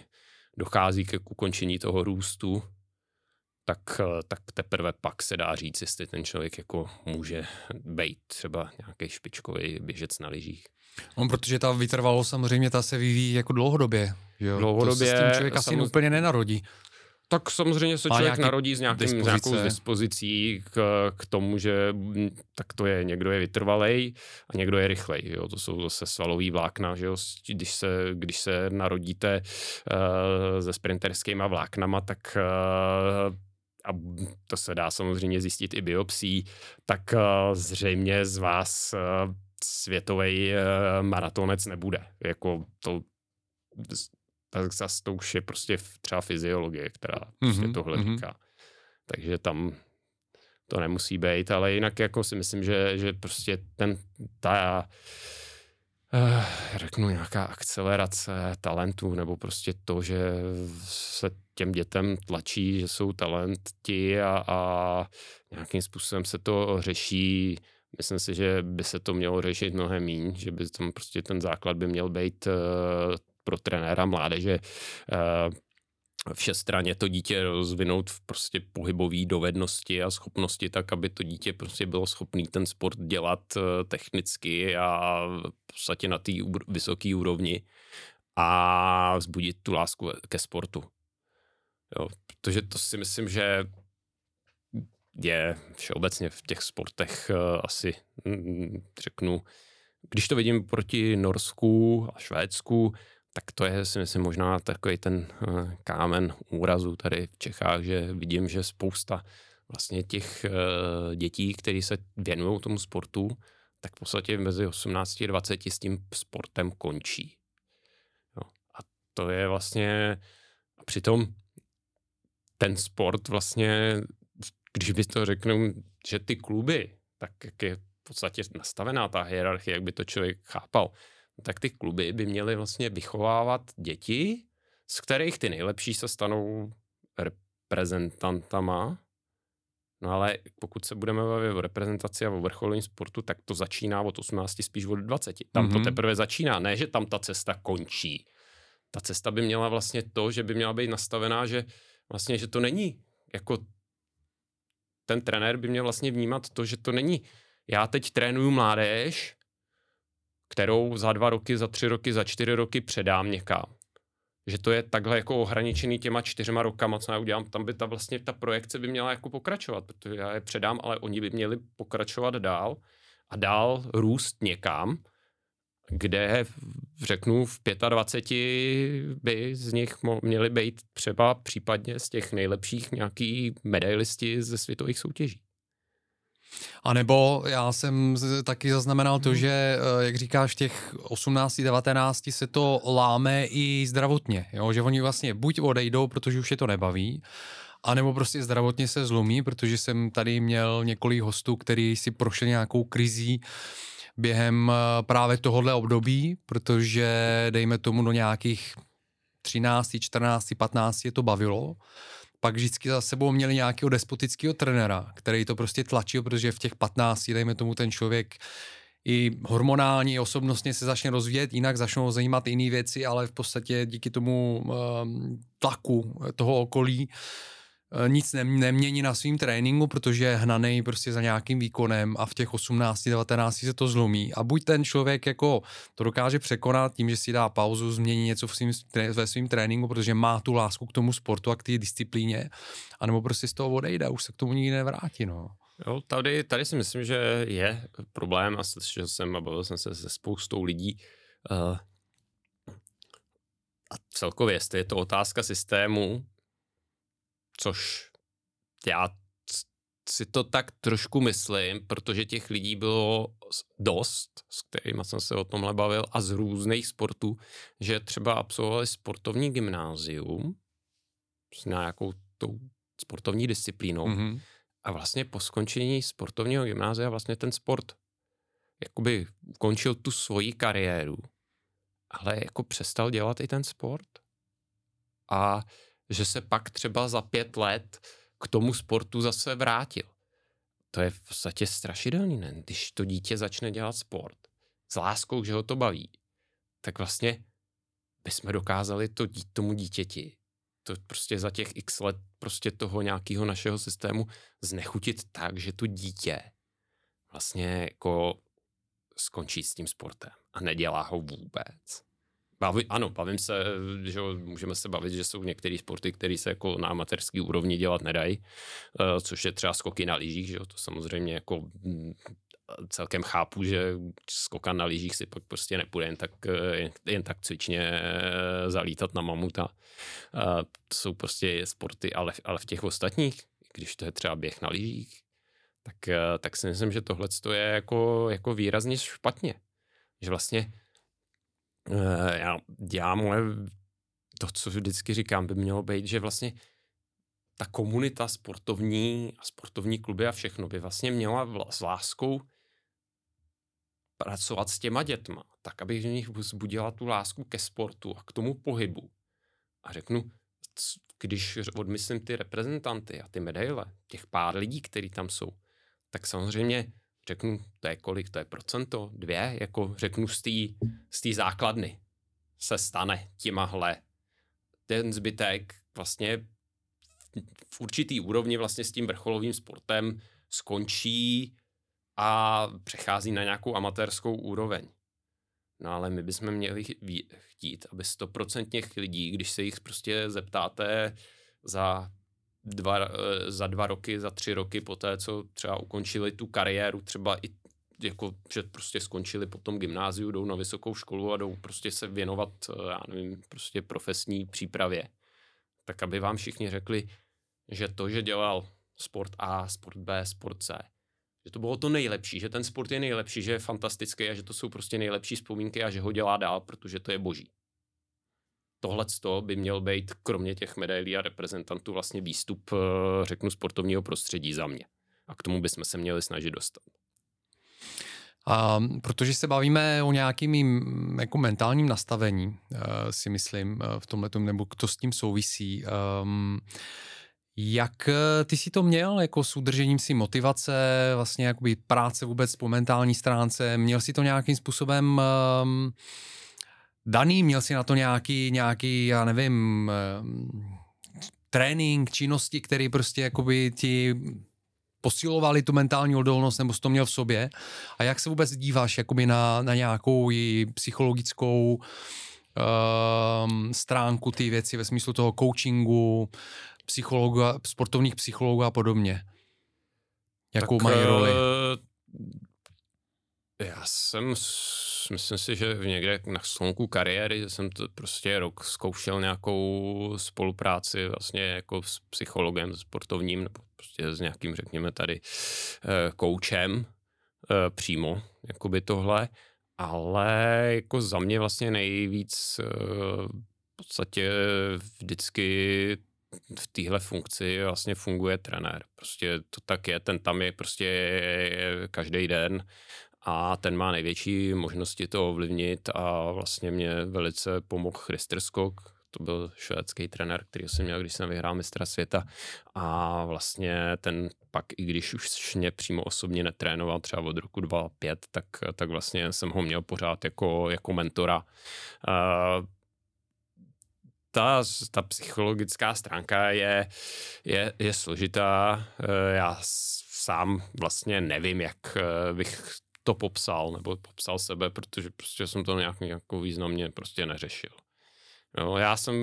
dochází ke ukončení toho růstu, tak, tak teprve pak se dá říct, jestli ten člověk jako může být třeba nějaký špičkový běžec na lyžích. No, protože ta vytrvalost samozřejmě ta se vyvíjí jako dlouhodobě. Jo? Dlouhodobě. To se s tím člověk asi samozřejmě... úplně nenarodí. Tak samozřejmě se člověk narodí s nějakým, nějakou dispozicí k, k tomu, že tak to je, někdo je vytrvalej a někdo je rychlej. Jo? To jsou zase svalový vlákna. Že jo? Když, se, když se narodíte uh, se sprinterskými vláknama, tak uh, a to se dá samozřejmě zjistit i biopsí, tak uh, zřejmě z vás uh, světový uh, maratonec nebude. Jako to, tak zase to už je prostě třeba fyziologie, která prostě mm-hmm, tohle mm-hmm. říká. Takže tam to nemusí být, ale jinak jako si myslím, že, že prostě ten, ta, řeknu nějaká akcelerace talentů, nebo prostě to, že se těm dětem tlačí, že jsou talenti a, a nějakým způsobem se to řeší. Myslím si, že by se to mělo řešit mnohem míň, že by tam prostě ten základ by měl být uh, pro trenéra mládeže uh, všestranně to dítě rozvinout v prostě pohybové dovednosti a schopnosti tak, aby to dítě prostě bylo schopné ten sport dělat uh, technicky a v podstatě na té vysoké úrovni a vzbudit tu lásku ke sportu. Jo, protože to si myslím, že je všeobecně v těch sportech uh, asi, mm, řeknu, když to vidím proti Norsku a Švédsku, tak to je si myslím možná takový ten uh, kámen úrazu tady v Čechách, že vidím, že spousta vlastně těch uh, dětí, kteří se věnují tomu sportu, tak v podstatě mezi 18 a 20 s tím sportem končí. Jo. A to je vlastně, a přitom ten sport vlastně, když by to řeknu, že ty kluby, tak jak je v podstatě nastavená ta hierarchie, jak by to člověk chápal, tak ty kluby by měly vlastně vychovávat děti, z kterých ty nejlepší se stanou reprezentantama. No ale pokud se budeme bavit o reprezentaci a o vrcholovém sportu, tak to začíná od 18, spíš od 20. Tam mm-hmm. to mhm. teprve začíná, ne, že tam ta cesta končí. Ta cesta by měla vlastně to, že by měla být nastavená, že vlastně, že to není jako ten trenér by měl vlastně vnímat to, že to není já teď trénuju mládež, kterou za dva roky, za tři roky, za čtyři roky předám někam. Že to je takhle jako ohraničený těma čtyřma rokama, co já udělám, tam by ta vlastně ta projekce by měla jako pokračovat, protože já je předám, ale oni by měli pokračovat dál a dál růst někam, kde řeknu v 25 by z nich měli být třeba případně z těch nejlepších nějaký medailisti ze světových soutěží. A nebo já jsem taky zaznamenal to, hmm. že, eh, jak říkáš, těch 18, 19 se to láme i zdravotně, jo? že oni vlastně buď odejdou, protože už je to nebaví, a nebo prostě zdravotně se zlomí, protože jsem tady měl několik hostů, který si prošli nějakou krizí během eh, právě tohohle období, protože dejme tomu do nějakých 13, 14, 15 je to bavilo pak vždycky za sebou měli nějakého despotického trenéra, který to prostě tlačil, protože v těch 15, dejme tomu, ten člověk i hormonálně, i osobnostně se začne rozvíjet, jinak začnou zajímat jiné věci, ale v podstatě díky tomu um, tlaku toho okolí Eh, nic nemění na svým tréninku, protože je hnaný prostě za nějakým výkonem a v těch 18, 19 se to zlomí. A buď ten člověk jako to dokáže překonat tím, že si dá pauzu, změní něco v svým, ve svým tréninku, protože má tu lásku k tomu sportu a k té disciplíně, anebo prostě z toho odejde a už se k tomu nikdy nevrátí. No. Jo, tady, tady si myslím, že je problém a slyšel jsem a bavil jsem se se spoustou lidí. Uh, a celkově, jestli je to otázka systému, což já si to tak trošku myslím, protože těch lidí bylo dost, s kterými jsem se o tomhle bavil, a z různých sportů, že třeba absolvovali sportovní gymnázium s nějakou tou sportovní disciplínou mm-hmm. a vlastně po skončení sportovního gymnázia vlastně ten sport jakoby ukončil tu svoji kariéru, ale jako přestal dělat i ten sport. A že se pak třeba za pět let k tomu sportu zase vrátil. To je v podstatě strašidelný, ne? Když to dítě začne dělat sport s láskou, že ho to baví, tak vlastně bychom dokázali to dít tomu dítěti, to prostě za těch x let prostě toho nějakého našeho systému znechutit tak, že to dítě vlastně jako skončí s tím sportem a nedělá ho vůbec. Baví, ano, bavím se, že můžeme se bavit, že jsou některé sporty, které se jako na amatérský úrovni dělat nedají, uh, což je třeba skoky na lyžích, že to samozřejmě jako mm, celkem chápu, že skokan na lyžích si pak prostě nepůjde jen tak, jen, jen tak cvičně eh, zalítat na mamuta. To jsou prostě sporty, ale, ale v těch ostatních, když to je třeba běh na lyžích, tak, tak si myslím, že tohle je jako, jako výrazně špatně. Že vlastně Eh, já, já moje, to, co vždycky říkám, by mělo být, že vlastně ta komunita sportovní a sportovní kluby a všechno by vlastně měla vla, s láskou pracovat s těma dětma, tak aby v nich vzbudila tu lásku ke sportu a k tomu pohybu. A řeknu, když odmyslím ty reprezentanty a ty medaile, těch pár lidí, kteří tam jsou, tak samozřejmě řeknu, to je kolik, to je procento, dvě, jako řeknu z té základny se stane těmahle. Ten zbytek vlastně v určitý úrovni vlastně s tím vrcholovým sportem skončí a přechází na nějakou amatérskou úroveň. No ale my bychom měli chtít, aby stoprocentně lidí, když se jich prostě zeptáte za dva, eh, za dva roky, za tři roky po té, co třeba ukončili tu kariéru, třeba i jako, že prostě skončili potom gymnáziu, jdou na vysokou školu a jdou prostě se věnovat, eh, já nevím, prostě profesní přípravě. Tak aby vám všichni řekli, že to, že dělal sport A, sport B, sport C, že to bylo to nejlepší, že ten sport je nejlepší, že je fantastický a že to jsou prostě nejlepší vzpomínky a že ho dělá dál, protože to je boží. Tohle by měl být, kromě těch medailí a reprezentantů, vlastně výstup, eh, řeknu, sportovního prostředí za mě. A k tomu bychom se měli snažit dostat. A protože se bavíme o nějakým jako mentálním nastavení, uh, si myslím, uh, v tomhle nebo to s tím souvisí. Um, jak ty si to měl jako s udržením si motivace, vlastně jakoby práce vůbec po mentální stránce? Měl si to nějakým způsobem um, daný? Měl si na to nějaký, nějaký já nevím, trénink, činnosti, které prostě jakoby ti posilovali tu mentální odolnost, nebo jsi to měl v sobě? A jak se vůbec díváš jakoby na, na nějakou i psychologickou um, stránku ty věci ve smyslu toho coachingu, psychologa, sportovních psychologů a podobně? Jakou tak, mají roli? Uh, já jsem, myslím si, že někde na slonku kariéry jsem to prostě rok zkoušel nějakou spolupráci vlastně jako s psychologem sportovním nebo prostě s nějakým, řekněme tady, eh, koučem eh, přímo, jakoby tohle, ale jako za mě vlastně nejvíc v podstatě vždycky v téhle funkci vlastně funguje trenér. Prostě to tak je, ten tam je prostě každý den a ten má největší možnosti to ovlivnit a vlastně mě velice pomohl Christerskog, to byl švédský trenér, který jsem měl, když jsem vyhrál mistra světa a vlastně ten pak, i když už mě přímo osobně netrénoval třeba od roku 2005, tak, tak vlastně jsem ho měl pořád jako, jako mentora. Uh, ta, ta psychologická stránka je, je, je složitá. Já sám vlastně nevím, jak bych to popsal, nebo popsal sebe, protože prostě jsem to nějak nějakou významně prostě neřešil. Jo, já jsem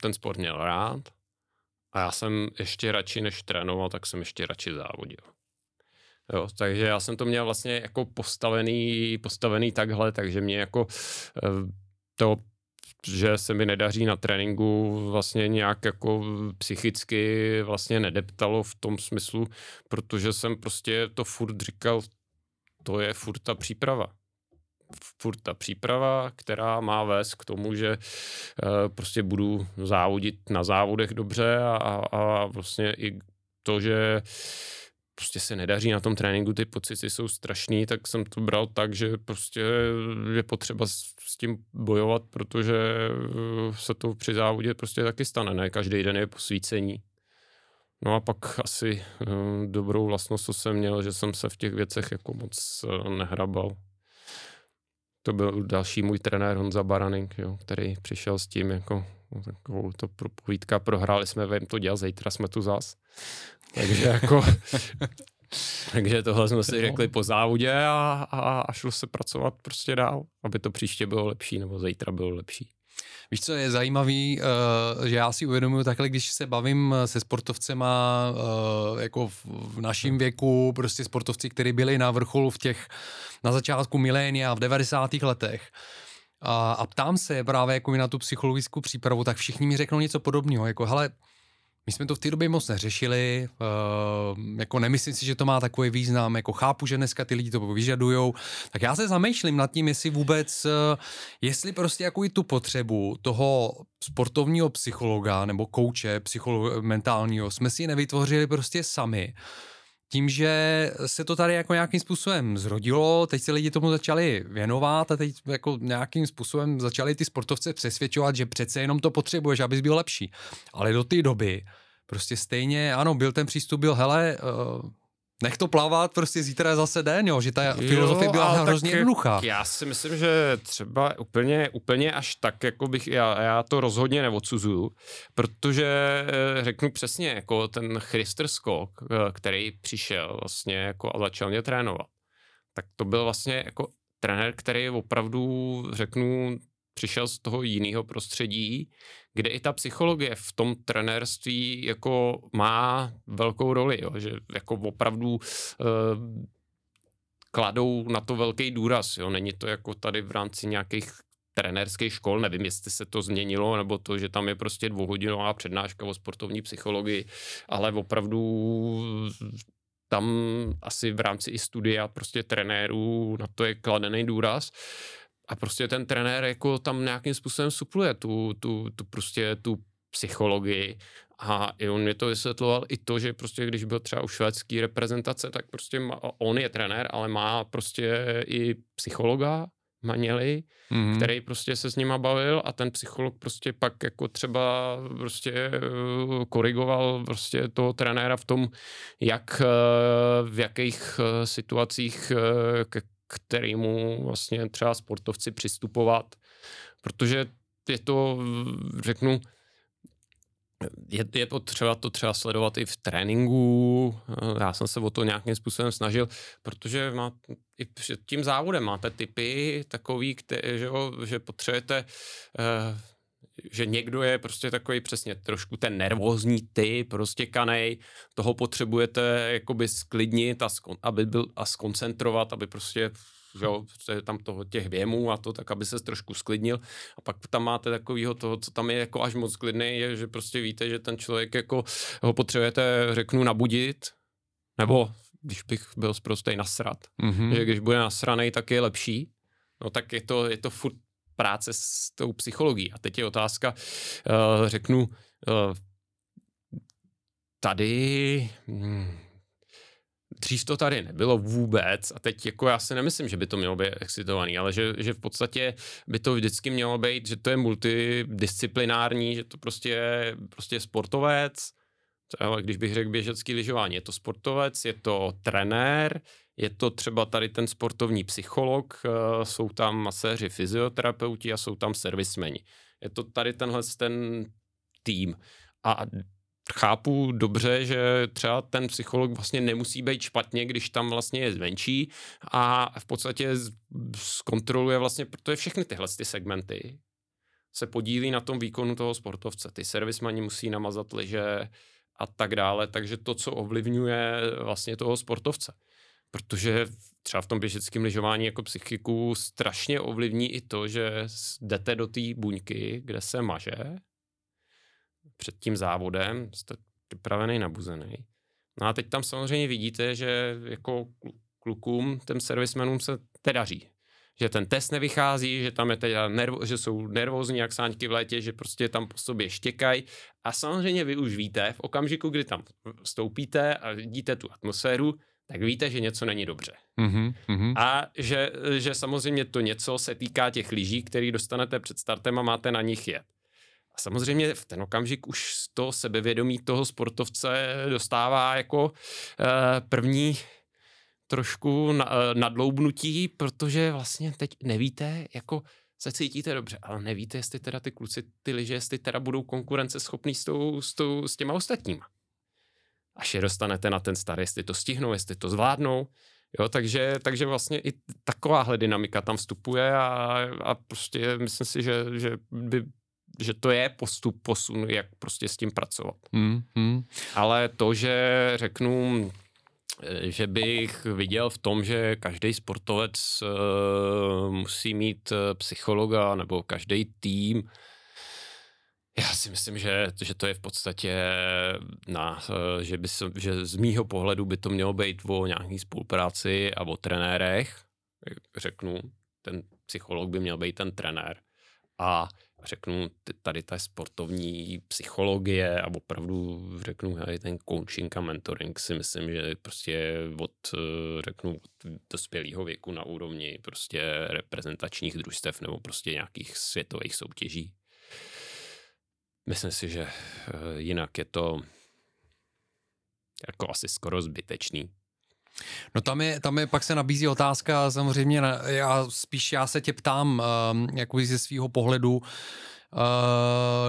ten sport měl rád a já jsem ještě radši, než trénoval, tak jsem ještě radši závodil. Jo, takže já jsem to měl vlastně jako postavený, postavený takhle, takže mě jako eh, to že se mi nedaří na tréninku vlastně nějak jako psychicky vlastně nedeptalo v tom smyslu, protože jsem prostě to furt říkal, to je furt ta příprava. Furt ta příprava, která má vést k tomu, že uh, prostě budu závodit na závodech dobře a, a vlastně i to, že prostě se nedaří na tom tréninku, ty pocity jsou strašný, tak jsem to bral tak, že prostě je potřeba s tím bojovat, protože eh, se to při závodě prostě taky stane, ne každý den je posvícení. No a pak asi uh, dobrou vlastnost, co jsem měl, že jsem se v těch věcech jako moc uh, nehrabal. To byl další můj trenér Honza Baranik, jo, který přišel s tím jako no, takovou to povídka, prohráli jsme, vím to dělat, zítra jsme tu zas. Takže jako <laughs> takže tohle jsme si řekli po závodě a, a, a šlo se pracovat prostě dál, aby to příště bylo lepší, nebo zítra bylo lepší. Víš, co je zajímavý, uh, že já si uvědomuji takhle, když se bavím se sportovcema uh, jako v, v našem věku, prostě sportovci, kteří byli na vrcholu v těch, na začátku milénia, v 90. letech, a, a ptám se právě jako na tu psychologickou přípravu, tak všichni mi řeknou něco podobného, jako hele, my jsme to v té době moc neřešili, uh, jako nemyslím si, že to má takový význam, jako chápu, že dneska ty lidi to vyžadujou, tak já se zamýšlím nad tím, jestli vůbec, uh, jestli prostě jako i tu potřebu toho sportovního psychologa nebo kouče psycholo- mentálního jsme si nevytvořili prostě sami, tím, že se to tady jako nějakým způsobem zrodilo, teď se lidi tomu začali věnovat a teď jako nějakým způsobem začali ty sportovce přesvědčovat, že přece jenom to potřebuješ, abys byl lepší. Ale do té doby prostě stejně, ano, byl ten přístup, byl, hele, uh, nech to plavat, prostě zítra je zase den, jo, že ta jo, filozofie byla hrozně jednoduchá. Já si myslím, že třeba úplně, úplně až tak, jako bych, já, já to rozhodně neodsuzuju, protože eh, řeknu přesně, jako ten Christer Skok, eh, který přišel vlastně jako a začal mě trénovat, tak to byl vlastně jako trenér, který opravdu, řeknu, přišel z toho jiného prostředí, kde i ta psychologie v tom trenérství jako má velkou roli, jo, že jako opravdu uh, kladou na to velký důraz, jo, není to jako tady v rámci nějakých trenérských škol, nevím, jestli se to změnilo, nebo to, že tam je prostě dvouhodinová přednáška o sportovní psychologii, ale opravdu tam asi v rámci i studia prostě trenérů na to je kladený důraz a prostě ten trenér jako tam nějakým způsobem supluje tu, tu, tu prostě tu psychologii a i on mě to vysvětloval i to, že prostě když byl třeba u švédské reprezentace, tak prostě má, on je trenér, ale má prostě i psychologa, Maněli, mm-hmm. který prostě se s nima bavil a ten psycholog prostě pak jako třeba prostě eh, korigoval prostě toho trenéra v tom, jak eh, v jakých eh, situacích kterému vlastně třeba sportovci přistupovat, protože je to, řeknu, je, je to třeba to třeba sledovat i v tréninku, já jsem se o to nějakým způsobem snažil, protože má, i před tím závodem máte typy takový, které, že, že potřebujete uh, že někdo je prostě takový přesně trošku ten nervózní typ, prostě kanej, toho potřebujete jakoby sklidnit a, skon, aby byl a skoncentrovat, aby prostě že jo, je tam toho těch věmů a to, tak aby se trošku sklidnil. A pak tam máte takového toho, co tam je jako až moc klidný, je, že prostě víte, že ten člověk jako ho potřebujete, řeknu, nabudit, nebo když bych byl zprostej nasrat, mm-hmm. že když bude nasraný, tak je lepší, no tak je to, je to furt práce s tou psychologií. A teď je otázka, uh, řeknu, uh, tady, hmm, dřív to tady nebylo vůbec a teď jako já si nemyslím, že by to mělo být excitovaný, ale že, že v podstatě by to vždycky mělo být, že to je multidisciplinární, že to prostě je prostě sportovec, ale když bych řekl běžecký lyžování, je to sportovec, je to trenér, je to třeba tady ten sportovní psycholog, eh, jsou tam maséři, fyzioterapeuti a jsou tam servismeni. Je to tady tenhle ten tým. A chápu dobře, že třeba ten psycholog vlastně nemusí být špatně, když tam vlastně je zvenčí a v podstatě zkontroluje vlastně, protože všechny tyhle ty segmenty se podílí na tom výkonu toho sportovce. Ty servismani musí namazat liže a tak dále, takže to, co ovlivňuje vlastně toho sportovce. Protože třeba v tom běžeckém lyžování jako psychiku strašně ovlivní i to, že jdete do té buňky, kde se maže, před tím závodem, jste připravený, nabuzený. No a teď tam samozřejmě vidíte, že jako klukům, těm servismenům se daří. Že ten test nevychází, že tam je teda nervo, že jsou nervózní jak sáňky v létě, že prostě tam po sobě štěkají. A samozřejmě vy už víte, v okamžiku, kdy tam vstoupíte a vidíte tu atmosféru, tak víte, že něco není dobře. Mm-hmm. A že, že samozřejmě to něco se týká těch lyží, který dostanete před startem a máte na nich jet. A samozřejmě v ten okamžik už to sebevědomí toho sportovce dostává jako uh, první trošku na, uh, nadloubnutí, protože vlastně teď nevíte, jako se cítíte dobře, ale nevíte, jestli teda ty kluci, ty liže, jestli teda budou konkurenceschopní s, tou, s, tou, s těma ostatníma. Až je dostanete na ten starý, jestli to stihnou, jestli to zvládnou. Jo, takže, takže vlastně i takováhle dynamika tam vstupuje a, a prostě myslím si, že, že by že to je postup, posun, jak prostě s tím pracovat. Hmm, hmm. Ale to, že řeknu, že bych viděl v tom, že každý sportovec uh, musí mít eh, psychologa nebo každý tým, já si myslím, že, že to je v podstatě na, eh, že, by se, že z mýho pohledu by to mělo být o nějaký spolupráci a o trenérech. Řeknu, ten psycholog by měl být ten trenér. A řeknu, tady ta sportovní psychologie a opravdu řeknu, hej, ten coaching a mentoring si myslím, že prostě od, eh, řeknu, od dospělého věku na úrovni prostě reprezentačních družstev nebo prostě nějakých světových soutěží. Myslím si, že eh, jinak je to jako asi skoro zbytečný. No tam je, tam je, pak se nabízí otázka, samozřejmě, já spíš já se tě ptám, um, jako ze svého pohledu,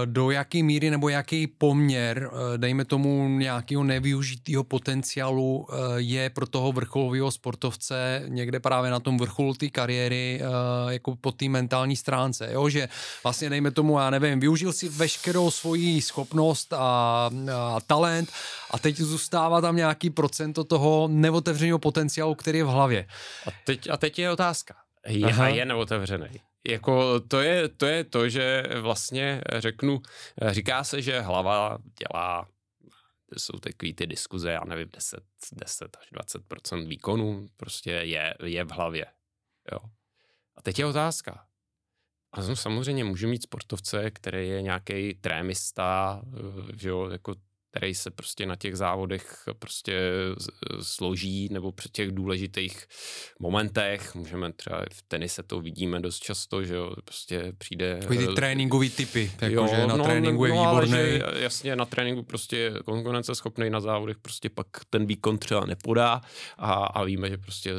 do jaké míry nebo jaký poměr, eh, dejme tomu nějakého nevyužitého potenciálu, eh, je pro toho vrcholového sportovce někde právě na tom vrcholu té kariéry jako po té mentální stránce, jo? že vlastně dejme tomu, já nevím, využil si veškerou svoji schopnost a, a talent a teď zůstává tam nějaký procento toho neotevřeného potenciálu, který je v hlavě. A teď, a teď je otázka. Je, Aha. je neotevřený jako to je, to je to, že vlastně řeknu, říká se, že hlava dělá jsou takový ty diskuze, já nevím, 10, 10 až 20% výkonu prostě je, je v hlavě. Jo. A teď je otázka. A samozřejmě můžu mít sportovce, který je nějaký trémista, jo, jako který se prostě na těch závodech prostě složí nebo při těch důležitých momentech. Můžeme třeba v tenise to vidíme dost často, že jo, prostě přijde... Takový ty tréninkový typy, jako jo, že na no, tréninku je no, výborný. Že, jasně, na tréninku prostě konkurenceschopný, na závodech prostě pak ten výkon třeba nepodá a, a víme, že prostě,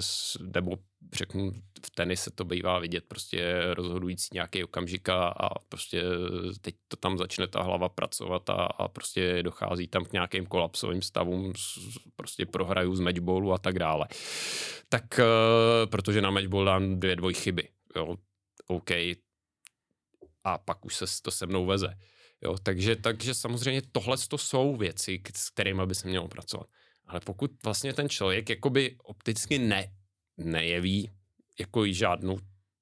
nebo řeknu, v tenise to bývá vidět prostě rozhodující nějaký okamžik a prostě teď to tam začne ta hlava pracovat a, a prostě dochází tam k nějakým kolapsovým stavům, prostě prohraju z matchballu a tak dále. Tak, eh, protože na matchball dám dvě dvoj chyby, jo, OK, a pak už se to se mnou veze. Jo, takže, takže samozřejmě tohle to jsou věci, s kterými by se mělo pracovat. Ale pokud vlastně ten člověk jakoby opticky ne, nejeví jako žádnou,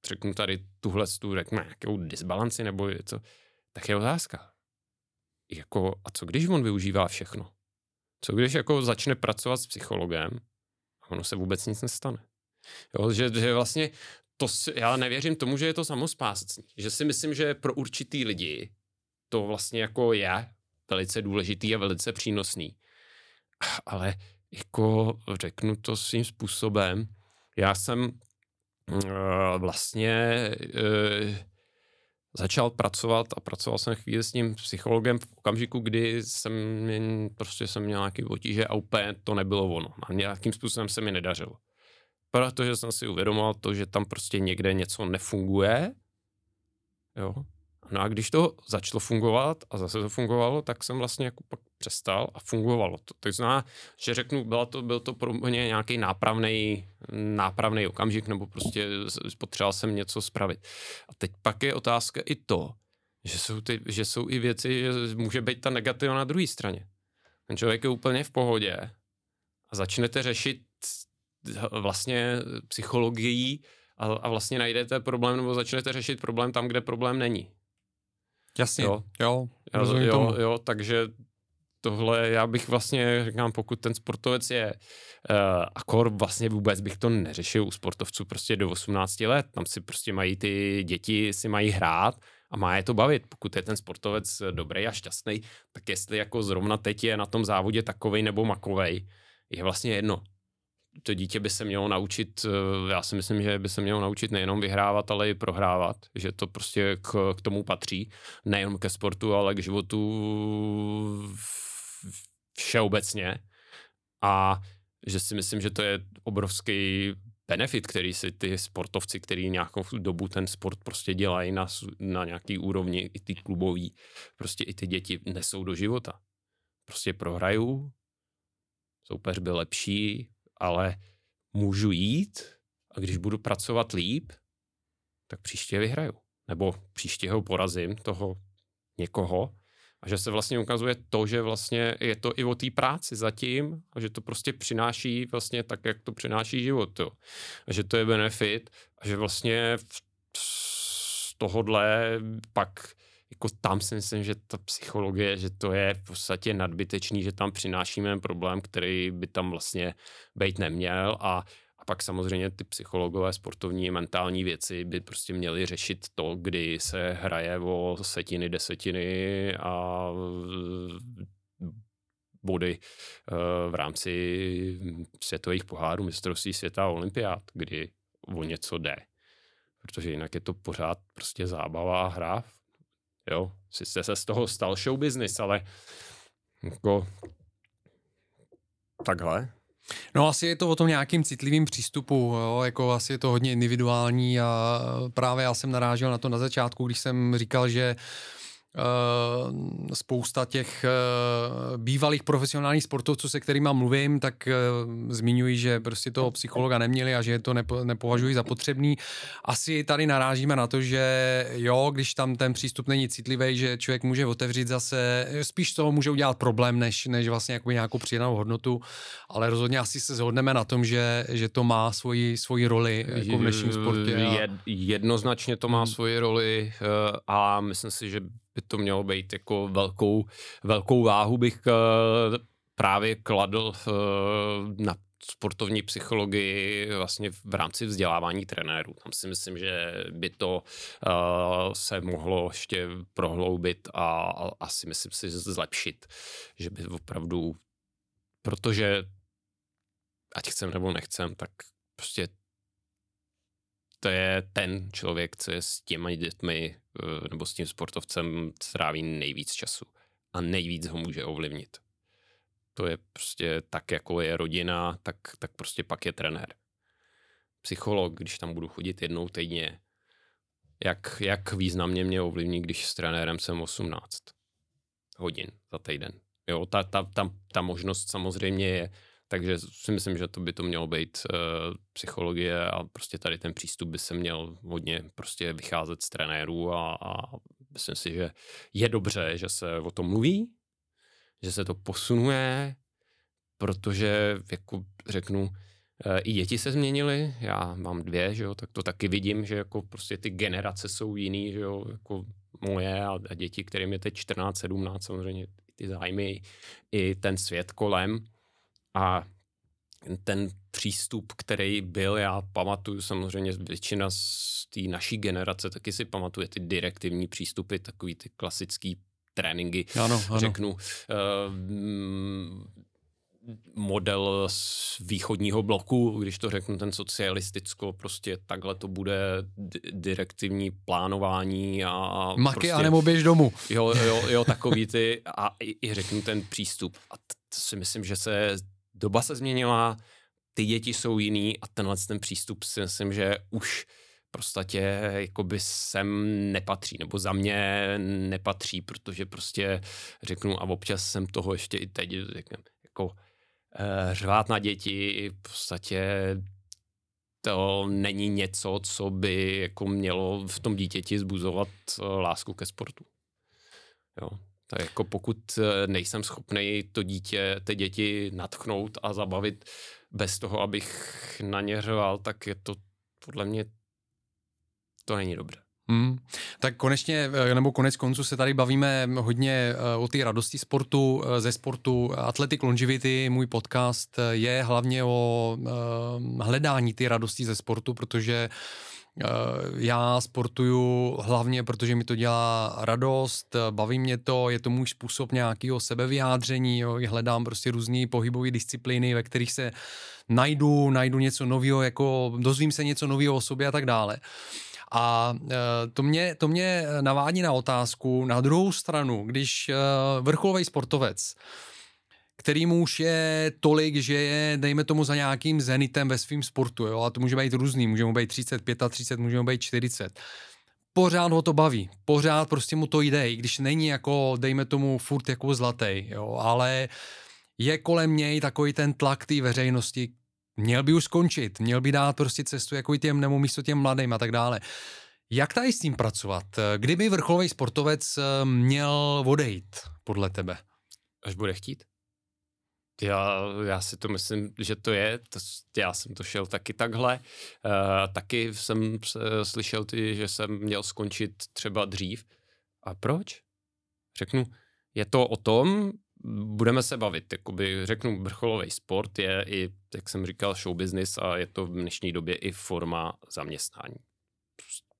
řeknu tady tuhle tu, řeknu nějakou disbalanci nebo něco, tak je otázka. Jako, a co když on využívá všechno? Co když jako začne pracovat s psychologem a ono se vůbec nic nestane? Jo, že, že vlastně to já nevěřím tomu, že je to samospásný. Že si myslím, že pro určitý lidi to vlastně jako je velice důležitý a velice přínosný. Ale jako řeknu to svým způsobem, já jsem uh, vlastně uh, začal pracovat a pracoval jsem chvíli s tím psychologem v okamžiku, kdy jsem prostě jsem měl nějaké potíže a úplně to nebylo ono. A nějakým způsobem se mi nedařilo. Protože jsem si uvědomoval to, že tam prostě někde něco nefunguje, jo, No a když to začalo fungovat a zase to fungovalo, tak jsem vlastně jako pak přestal a fungovalo to. Tak znamená, že řeknu, byla to, byl to pro mě nějaký nápravný, nápravný okamžik, nebo prostě potřeboval jsem něco spravit. A teď pak je otázka i to, že jsou, ty, že jsou i věci, že může být ta negativa na druhé straně. Ten člověk je úplně v pohodě a začnete řešit vlastně psychologii a, a vlastně najdete problém nebo začnete řešit problém tam, kde problém není. Jasně, jo, jo, jo, jo, jo takže tohle já bych vlastně, říkám, pokud ten sportovec je uh, akor, vlastně vůbec bych to neřešil u sportovců prostě do 18 let, tam si prostě mají ty děti, si mají hrát a má je to bavit. Pokud je ten sportovec dobrý a šťastný, tak jestli jako zrovna teď je na tom závodě takovej nebo makovej, je vlastně jedno to dítě by se mělo naučit, eh, já si myslím, že by se mělo naučit nejenom vyhrávat, ale i prohrávat, že to prostě k, k tomu patří, nejenom ke sportu, ale k životu všeobecně a že si myslím, že to je obrovský benefit, který si ty sportovci, který nějakou dobu ten sport prostě dělají na, na nějaký úrovni, i ty klubový, prostě i ty děti nesou do života. Prostě prohrajou, soupeř byl lepší, ale můžu jít a když budu pracovat líp, tak příště vyhraju. Nebo příště ho porazím, toho někoho. A že se vlastně ukazuje to, že vlastně je to i o té práci zatím a že to prostě přináší vlastně tak, jak to přináší život. Jo. A že to je benefit a že vlastně z tohohle pak jako tam si myslím, že ta psychologie, že to je v podstatě nadbytečný, že tam přinášíme problém, který by tam vlastně být neměl a a pak samozřejmě ty psychologové, sportovní, mentální věci by prostě měly řešit to, kdy se hraje o setiny, desetiny a body eh, v rámci světových pohárů, mistrovství světa a olympiád, kdy o něco jde. Protože jinak je to pořád prostě zábava a hra Jo, sice se z toho stal show business, ale jako takhle. No asi je to o tom nějakým citlivým přístupu, jo? jako asi je to hodně individuální a právě já jsem narážel na to na začátku, když jsem říkal, že Uh, spousta těch uh, bývalých profesionálních sportovců, se kterými mluvím, tak uh, zmiňují, že prostě toho psychologa neměli a že to nepo, nepovažují za potřebný. Asi tady narážíme na to, že jo, když tam ten přístup není citlivý, že člověk může otevřít zase, spíš toho může udělat problém, než, než vlastně jako nějakou přidanou hodnotu, ale rozhodně asi se zhodneme na tom, že, že to má svoji, svoji roli jako v dnešním sportě. A... Jednoznačně to má hmm. svoji roli a myslím si, že by to mělo být jako velkou, velkou váhu bych uh, právě kladl uh, na sportovní psychologii vlastně v rámci vzdělávání trenérů. Tam si myslím, že by to uh, se mohlo ještě prohloubit a, a asi myslím si zlepšit, že by opravdu, protože ať chcem nebo nechcem, tak prostě to je ten člověk, co je s těmi dětmi eh, nebo s tím sportovcem stráví nejvíc času a nejvíc ho může ovlivnit. To je prostě tak, jako je rodina, tak, tak prostě pak je trenér. Psycholog, když tam budu chodit jednou týdně, jak, jak významně mě ovlivní, když s trenérem jsem 18 hodin za týden. Jo, ta, ta, ta, ta možnost samozřejmě je, takže si myslím, že to by to mělo být uh, psychologie a prostě tady ten přístup by se měl hodně prostě vycházet z trenérů a, a myslím si, že je dobře, že se o tom mluví, že se to posunuje, protože jako řeknu, eh, i děti se změnily, já mám dvě, že jo, tak to taky vidím, že jako prostě ty generace jsou jiný, že jo, jako moje a, a děti, kterým je teď 14, 17, samozřejmě ty zájmy, i ten svět kolem a ten přístup, který byl, já pamatuju samozřejmě většina z té naší generace, taky si pamatuje ty direktivní přístupy, takový ty klasický tréninky, ano, ano. řeknu, uh, model z východního bloku, když to řeknu ten socialisticko, prostě takhle to bude direktivní plánování a... Maky prostě, a nebo běž domů. Jo, jo, jo, takový ty a i, i řeknu ten přístup. A to si myslím, že se doba se změnila, ty děti jsou jiný a tenhle ten přístup si myslím, že už prostě jakoby sem nepatří, nebo za mě nepatří, protože prostě řeknu a občas jsem toho ještě i teď řeknu, jako eh, řvát na děti v podstatě to není něco, co by jako mělo v tom dítěti zbuzovat eh, lásku ke sportu. Jo. Tak jako pokud eh, nejsem schopný to dítě, ty děti natchnout a zabavit bez toho, abych na ně řval, tak je to podle mě to není dobře. Hmm. Tak konečně, eh, nebo konec konců se tady bavíme hodně eh, o té radosti sportu, ze sportu. Athletic Longevity, můj podcast, je hlavně o hledání ty radosti ze sportu, protože Eh, já sportuju hlavně, protože mi to dělá radost, baví mě to, je to můj způsob nějakého sebevyjádření, jo, hledám prostě různé pohybové disciplíny, ve kterých se najdu, najdu něco nového, jako dozvím se něco nového o sobě a tak dále. A eh, to mě, to mě navádí na otázku, na druhou stranu, když eh, vrcholový sportovec který už je tolik, že je, dejme tomu, za nějakým zenitem ve svém sportu, jo, a to může být různý, může mu být 35, 30, může mu být 40 pořád ho to baví, pořád prostě mu to jde, i když není jako, dejme tomu, furt jako zlatý, jo, ale je kolem něj takový ten tlak té veřejnosti, měl by už skončit, měl by dát prostě cestu jako i těm, nebo místo těm mladým a tak dále. Jak tady s tím pracovat? Kdyby vrcholový sportovec eh, měl odejít, podle tebe? Až bude chtít. Já, já si to myslím, že to je. To, já jsem to šel taky takhle. Uh, taky jsem slyšel, ty, že jsem měl skončit třeba dřív. A proč? Řeknu, je to o tom, budeme se bavit. Jakoby, řeknu, vrcholový sport je i, jak jsem říkal, show business a je to v dnešní době i forma zaměstnání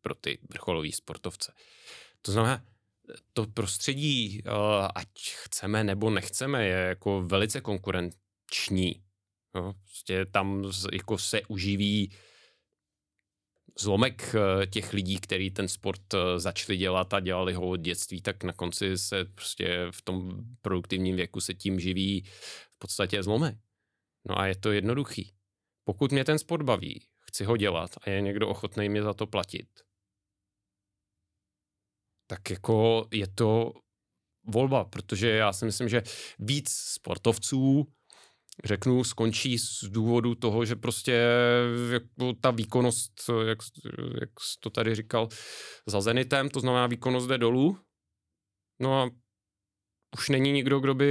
pro ty vrcholové sportovce. To znamená, to prostředí, eh, ať chceme nebo nechceme, je jako velice konkurenční. No, prostě tam jako se uživí zlomek eh, těch lidí, kteří ten sport eh, začali dělat a dělali ho od dětství, tak na konci se prostě v tom produktivním věku se tím živí v podstatě zlomek. No a je to jednoduchý. Pokud mě ten sport baví, chci ho dělat a je někdo ochotný mě za to platit, tak jako je to volba, protože já si myslím, že víc sportovců řeknu, skončí z důvodu toho, že prostě jako ta výkonnost, jak, jak to tady říkal, za Zenitem, to znamená výkonnost jde dolů. No a už není nikdo, kdo by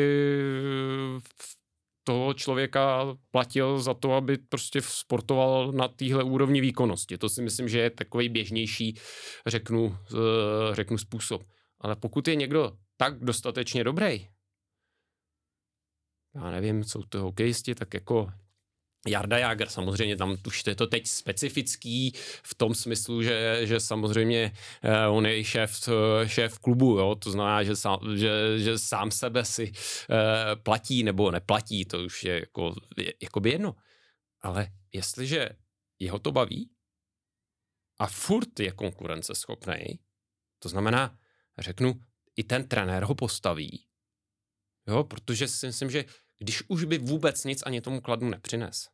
v toho člověka platil za to, aby prostě sportoval na téhle úrovni výkonnosti. To si myslím, že je takový běžnější, řeknu, eh, řeknu způsob. Ale pokud je někdo tak dostatečně dobrý, já nevím, jsou to hokejisti, tak jako Jarda Jager, samozřejmě tam už je to teď specifický v tom smyslu, že, že samozřejmě uh, on je šéf, šéf klubu, jo? to znamená, že sám, že, že sám sebe si uh, platí nebo neplatí, to už je jako, je, by jedno. Ale jestliže jeho to baví a furt je konkurenceschopný, to znamená, řeknu, i ten trenér ho postaví, jo, protože si myslím, že když už by vůbec nic ani tomu kladu nepřines,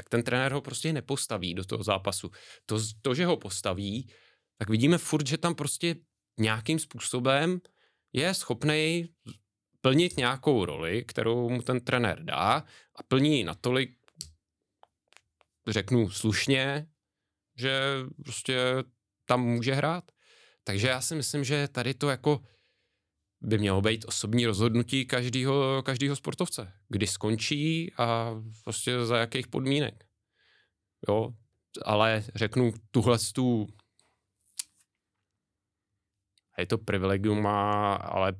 tak ten trenér ho prostě nepostaví do toho zápasu. To, to, že ho postaví, tak vidíme furt, že tam prostě nějakým způsobem je schopný plnit nějakou roli, kterou mu ten trenér dá a plní natolik, řeknu slušně, že prostě tam může hrát. Takže já si myslím, že tady to jako by mělo být osobní rozhodnutí každého, každého sportovce. Kdy skončí a prostě za jakých podmínek. Jo, ale řeknu tuhle tu je to privilegium, ale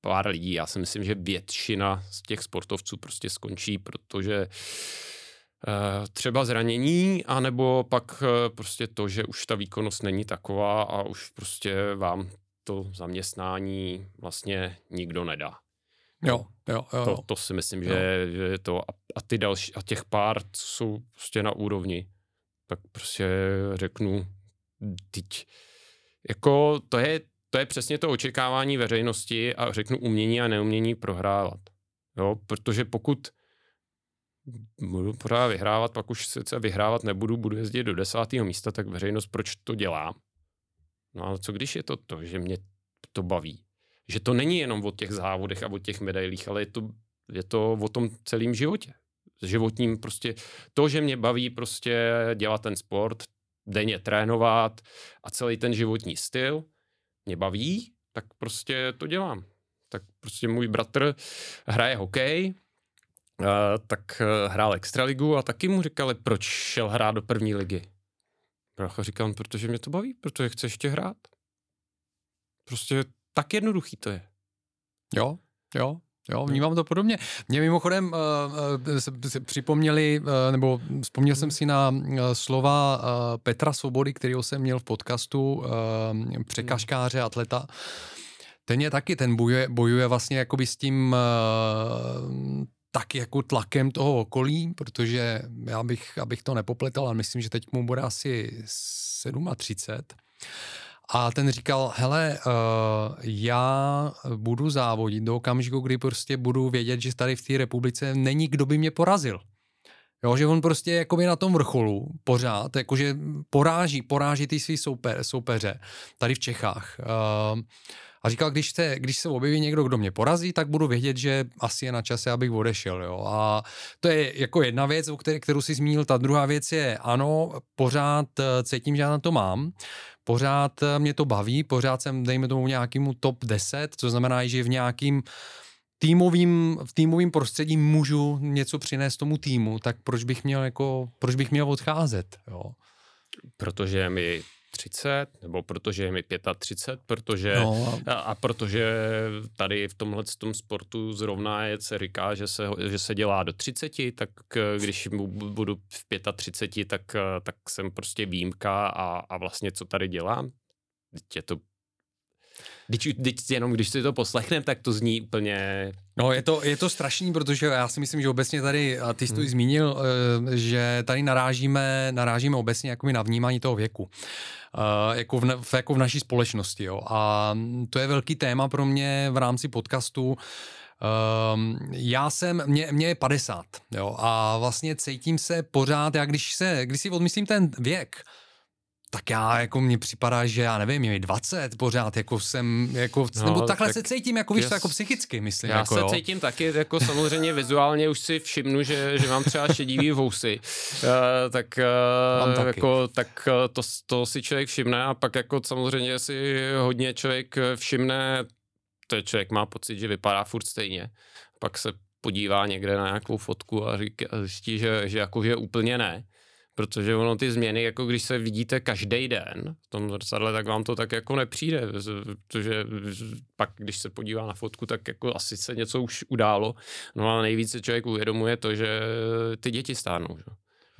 pár lidí. Já si myslím, že většina z těch sportovců prostě skončí, protože uh, třeba zranění, anebo pak uh, prostě to, že už ta výkonnost není taková a už prostě vám to zaměstnání vlastně nikdo nedá. Jo, jo, jo. To, to si myslím, jo. že, že je to. A, a ty další, a těch pár, co jsou prostě na úrovni, tak prostě řeknu, teď, jako to je, to je přesně to očekávání veřejnosti a řeknu umění a neumění prohrávat. Jo, protože pokud budu pořád vyhrávat, pak už sice vyhrávat nebudu, budu jezdit do desátého místa, tak veřejnost proč to dělám? No ale co když je to to, že mě to baví? Že to není jenom o těch závodech a o těch medailích, ale je to, je to o tom celém životě. Životním prostě to, že mě baví prostě dělat ten sport, denně trénovat a celý ten životní styl mě baví, tak prostě to dělám. Tak prostě můj bratr hraje hokej, uh, tak uh, hrál extraligu a taky mu říkali, proč šel hrát do první ligy. Brácha říkal, protože mě to baví, protože chce ještě hrát. Prostě tak jednoduchý to je. Jo, jo, Jo, vnímám to podobně. Mě mimochodem uh, se, se připomněli, uh, nebo vzpomněl jsem si na uh, slova uh, Petra Svobody, kterého jsem měl v podcastu, uh, překažkáře, atleta. Ten je taky, ten bojuje, bojuje vlastně jakoby s tím uh, taky jako tlakem toho okolí, protože já bych, abych to nepopletal, ale myslím, že teď mu bude asi 37. A ten říkal, hele, uh, já budu závodit do okamžiku, kdy prostě budu vědět, že tady v té republice není, kdo by mě porazil. Jo, že on prostě jakoby na tom vrcholu pořád, jakože poráží, poráží ty svý souper, soupeře tady v Čechách. Uh, a říkal, když se, když se objeví někdo, kdo mě porazí, tak budu vědět, že asi je na čase, abych odešel. Jo. A to je jako jedna věc, o které, kterou si zmínil. Ta druhá věc je, ano, pořád eh, cítím, že já na to mám. Pořád eh, mě to baví, pořád jsem, dejme tomu, nějakému top 10, co znamená, že v nějakým týmovým, v týmovým prostředí můžu něco přinést tomu týmu, tak proč bych měl jako, proč bych měl odcházet, jo? Protože mi 30, nebo protože je mi 35, protože, no. a, a protože tady v tomhle tom sportu zrovna je, se říká, že se, že se dělá do 30, tak když budu v 35, tak, tak jsem prostě výjimka a, a vlastně co tady dělám, je to Když, když jenom když si to poslechneme, tak to zní úplně... No je to, je to strašný, protože já si myslím, že obecně tady, a ty jsi to hmm. zmínil, eh, že tady narážíme, narážíme obecně jako na vnímání toho věku. Uh, jako, v, jako v naší společnosti. Jo. A to je velký téma pro mě v rámci podcastu. Um, já jsem, mě, mě je 50, jo, a vlastně cítím se pořád, já když se, když si odmyslím ten věk, tak já jako mně připadá, že já nevím, je mi 20 pořád, jako jsem, jako, no, nebo takhle tak se cítím, jako víš, jas, jako psychicky, myslím. Já jako, se jo. cítím taky, jako samozřejmě vizuálně už si všimnu, že, že mám třeba šedivý vousy, uh, tak, uh, jako, tak uh, to, to si člověk všimne a pak jako samozřejmě si hodně člověk všimne, to člověk má pocit, že vypadá furt stejně, pak se podívá někde na nějakou fotku a říká, zjistí, že, že jako, že úplně ne Protože ono ty změny, jako když se vidíte každý den v tom zrcadle, tak vám to tak jako nepřijde, protože pak, když se podívá na fotku, tak jako asi se něco už událo. No a nejvíce člověk uvědomuje to, že ty děti stárnou. Že?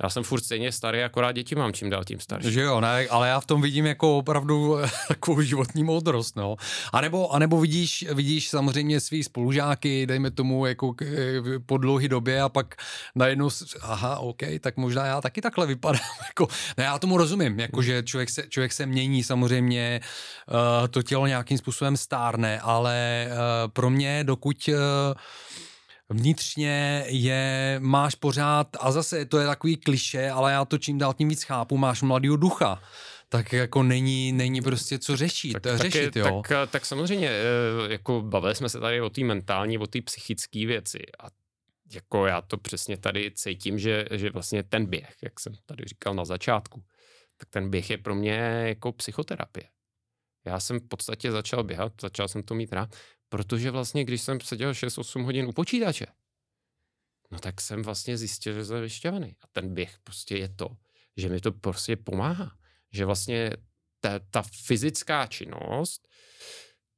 Já jsem furt stejně starý, akorát děti mám čím dál tím starší. Že jo, ne, ale já v tom vidím jako opravdu <laughs> takovou životní moudrost, no. A nebo, a nebo vidíš, vidíš samozřejmě svý spolužáky, dejme tomu jako eh, po dlouhé době a pak najednou, aha, OK, tak možná já taky takhle vypadám. <laughs> jako, ne, já tomu rozumím, jako že člověk se, člověk se mění samozřejmě, uh, to tělo nějakým způsobem stárne, ale pro mě, dokud vnitřně je, máš pořád, a zase to je takový kliše, ale já to čím dál tím víc chápu, máš mladýho ducha tak jako není, není prostě co řešit, tak, řešit, tak, jo. Tak, tak samozřejmě, eh, jako bavili jsme se tady o té mentální, o té psychické věci a jako já to přesně tady cítím, že, že vlastně ten běh, jak jsem tady říkal na začátku, tak ten běh je pro mě jako psychoterapie. Já jsem v podstatě začal běhat, začal jsem to mít rád, Protože vlastně, když jsem seděl 6-8 hodin u počítače, no tak jsem vlastně zjistil, že jsem vyšťavený. A ten běh prostě je to, že mi to prostě pomáhá. Že vlastně ta, ta fyzická činnost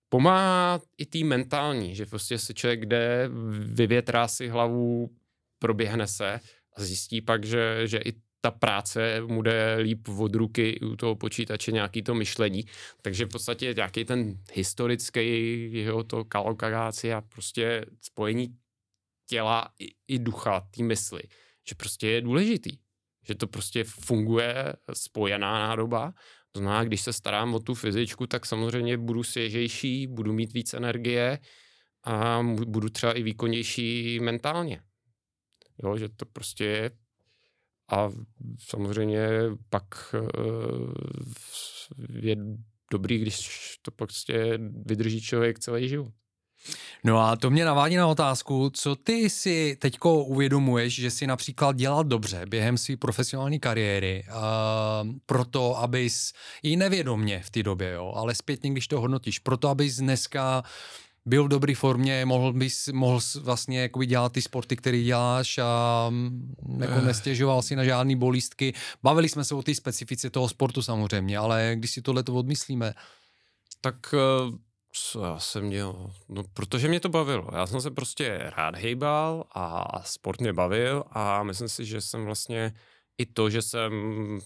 pomáhá i tý mentální, že prostě se člověk jde, vyvětrá si hlavu, proběhne se a zjistí pak, že, že i ta práce mu jde líp od ruky u toho počítače, nějaký to myšlení. Takže v podstatě nějaký ten historický jeho to kalokaráci a prostě spojení těla i, i ducha, té mysli, že prostě je důležitý. Že to prostě funguje spojená nádoba. To znamená, když se starám o tu fyzičku, tak samozřejmě budu svěžejší, budu mít víc energie a budu třeba i výkonnější mentálně. Jo, že to prostě je a samozřejmě pak eh, je dobrý, když to prostě vydrží člověk celý život. No a to mě navádí na otázku, co ty si teďko uvědomuješ, že si například dělal dobře během své profesionální kariéry, uh, proto abys, i nevědomně v té době, jo, ale zpětně, když to hodnotíš, proto abys dneska uh, byl v dobré formě, mohl bys mohl vlastně jako dělat ty sporty, které děláš a mm, jako uh. nestěžoval si na žádný bolístky. Bavili jsme se o té specifice toho sportu samozřejmě, ale když si tohle to odmyslíme. Tak co já jsem měl? No, protože mě to bavilo. Já jsem se prostě rád hejbal a sport mě bavil a myslím si, že jsem vlastně i to, že jsem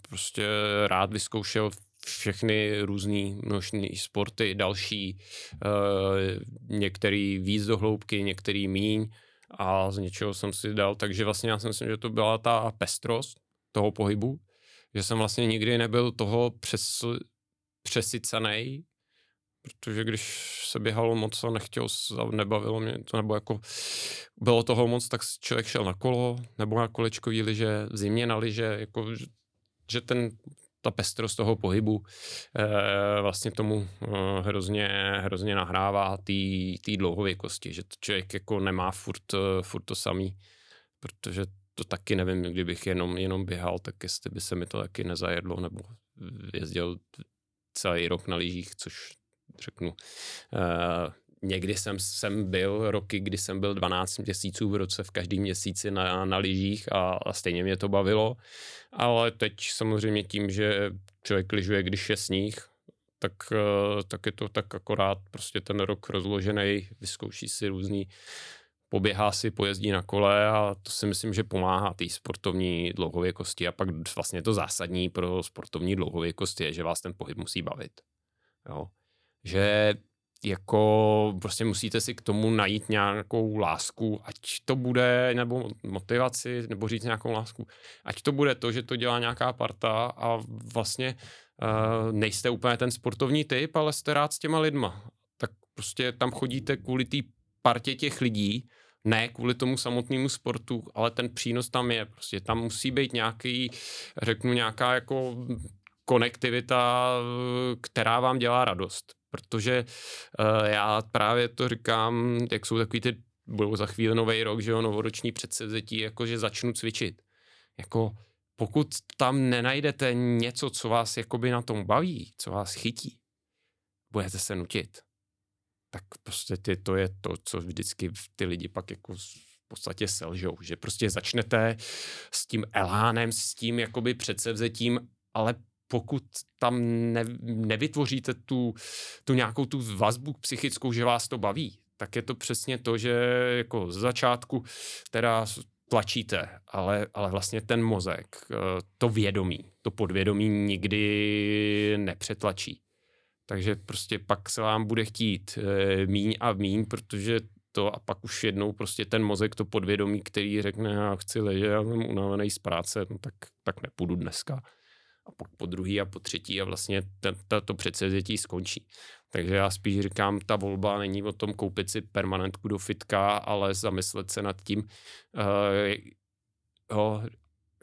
prostě rád vyzkoušel všechny různý množný sporty, další, uh, některý víc do hloubky, některý míň a z něčeho jsem si dal, takže vlastně já si myslím, že to byla ta pestrost toho pohybu, že jsem vlastně nikdy nebyl toho přes, přesycený, protože když se běhalo moc a nechtěl, nebavilo mě to, nebo jako bylo toho moc, tak člověk šel na kolo, nebo na kolečkový liže, v zimě na liže, jako, že ten ta pestrost toho pohybu e, vlastně tomu e, hrozně, hrozně nahrává té dlouhověkosti, že to člověk jako nemá furt, eh, furt to samý, protože to taky nevím, kdybych jenom, jenom běhal, tak jestli by se mi to taky nezajedlo, nebo jezdil celý rok na lyžích, což řeknu, e, někdy jsem, jsem byl roky, kdy jsem byl 12 měsíců v roce v každém měsíci na, na lyžích a, a stejně mě to bavilo. Ale teď samozřejmě tím, že člověk lyžuje, když je sníh, tak, eh, tak je to tak akorát prostě ten rok rozložený, vyzkouší si různý poběhá si, pojezdí na kole a to si myslím, že pomáhá té sportovní dlouhověkosti a pak vlastně to zásadní pro sportovní dlouhověkost je, že vás ten pohyb musí bavit. Jo? Že jako prostě musíte si k tomu najít nějakou lásku, ať to bude, nebo motivaci, nebo říct nějakou lásku, ať to bude to, že to dělá nějaká parta a vlastně uh, nejste úplně ten sportovní typ, ale jste rád s těma lidma. Tak prostě tam chodíte kvůli té partě těch lidí, ne kvůli tomu samotnému sportu, ale ten přínos tam je. Prostě tam musí být nějaký, řeknu, nějaká jako konektivita, která vám dělá radost protože uh, já právě to říkám, jak jsou takový ty, budou za chvíli nový rok, že jo, novoroční předsevzetí, jako že začnu cvičit. Jako pokud tam nenajdete něco, co vás jakoby na tom baví, co vás chytí, budete se nutit. Tak prostě ty, to je to, co vždycky ty lidi pak jako v podstatě selžou, že prostě začnete s tím elánem, s tím jakoby předsevzetím, ale pokud tam ne, nevytvoříte tu, tu nějakou tu vazbu psychickou, že vás to baví, tak je to přesně to, že jako z začátku teda tlačíte, ale, ale vlastně ten mozek, eh, to vědomí, to podvědomí nikdy nepřetlačí. Takže prostě pak se vám bude chtít e, míň a míň, protože to a pak už jednou prostě ten mozek, to podvědomí, který řekne, já chci ležet, já jsem unavený z práce, no tak, tak nepůjdu dneska. A pak po druhý a po třetí a vlastně to, to předsevzetí skončí. Takže já spíš říkám, ta volba není o tom koupit si permanentku do fitka, ale zamyslet se nad tím, uh, jo,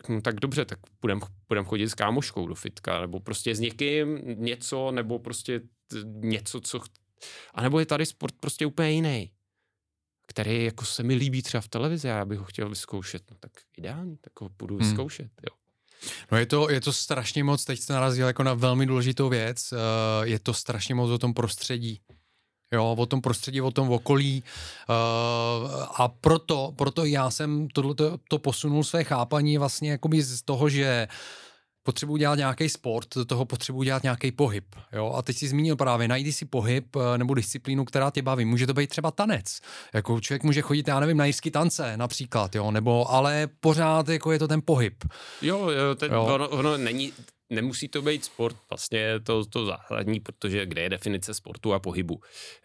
no tak dobře, tak budem, budem chodit s kámoškou do fitka, nebo prostě s někým něco, nebo prostě něco, co... A nebo je tady sport prostě úplně jiný, který jako se mi líbí třeba v televizi a já bych ho chtěl vyzkoušet. No tak ideální, tak ho budu hmm. vyzkoušet, jo. No je to, je to strašně moc, teď jste narazil jako na velmi důležitou věc, uh, je to strašně moc o tom prostředí. Jo, o tom prostředí, o tom okolí. Uh, a proto, proto já jsem tohle to posunul své chápaní vlastně jakoby z toho, že uh, potřebuji dělat nějaký sport, do toho potřebuji dělat nějaký pohyb. Jo? A teď si zmínil právě, najdi si pohyb eh, nebo disciplínu, která tě baví. Může to být třeba tanec. Jako člověk může chodit, já nevím, na jistý tance například, jo? nebo ale pořád jako je to ten pohyb. Jo, jo, ten, jo. Ono, ono není, nemusí to být sport, vlastně je to, to základní, protože kde je definice sportu a pohybu,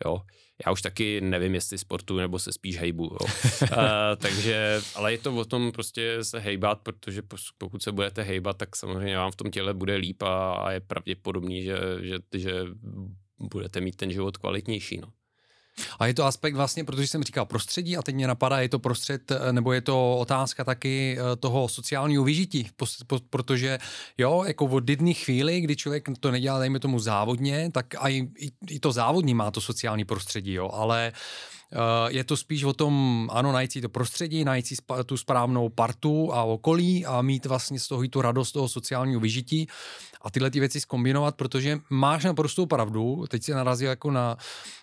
jo. Já už taky nevím, jestli sportu nebo se spíš hejbu, jo. uh, <laughs> takže, ale je to o tom prostě se hejbat, protože pokud se budete hejbat, tak samozřejmě vám v tom těle bude líp a, a je pravděpodobný, že, že, že budete mít ten život kvalitnější, no. A je to aspekt vlastně, protože jsem říkal prostředí a teď mě napadá, je to prostřed, eh, nebo je to otázka taky eh, toho sociálního vyžití, protože jo, jako od jedné chvíli, kdy člověk to nedělá, dejme tomu závodně, tak i, i to závodní má to sociální prostředí, jo, ale eh, je to spíš o tom, ano, najít si to prostředí, najít si tu správnou partu a okolí a mít vlastně z toho i tu radost toho sociálního vyžití a tyhle ty věci skombinovat, protože máš naprostou pravdu, teď se narazil jako na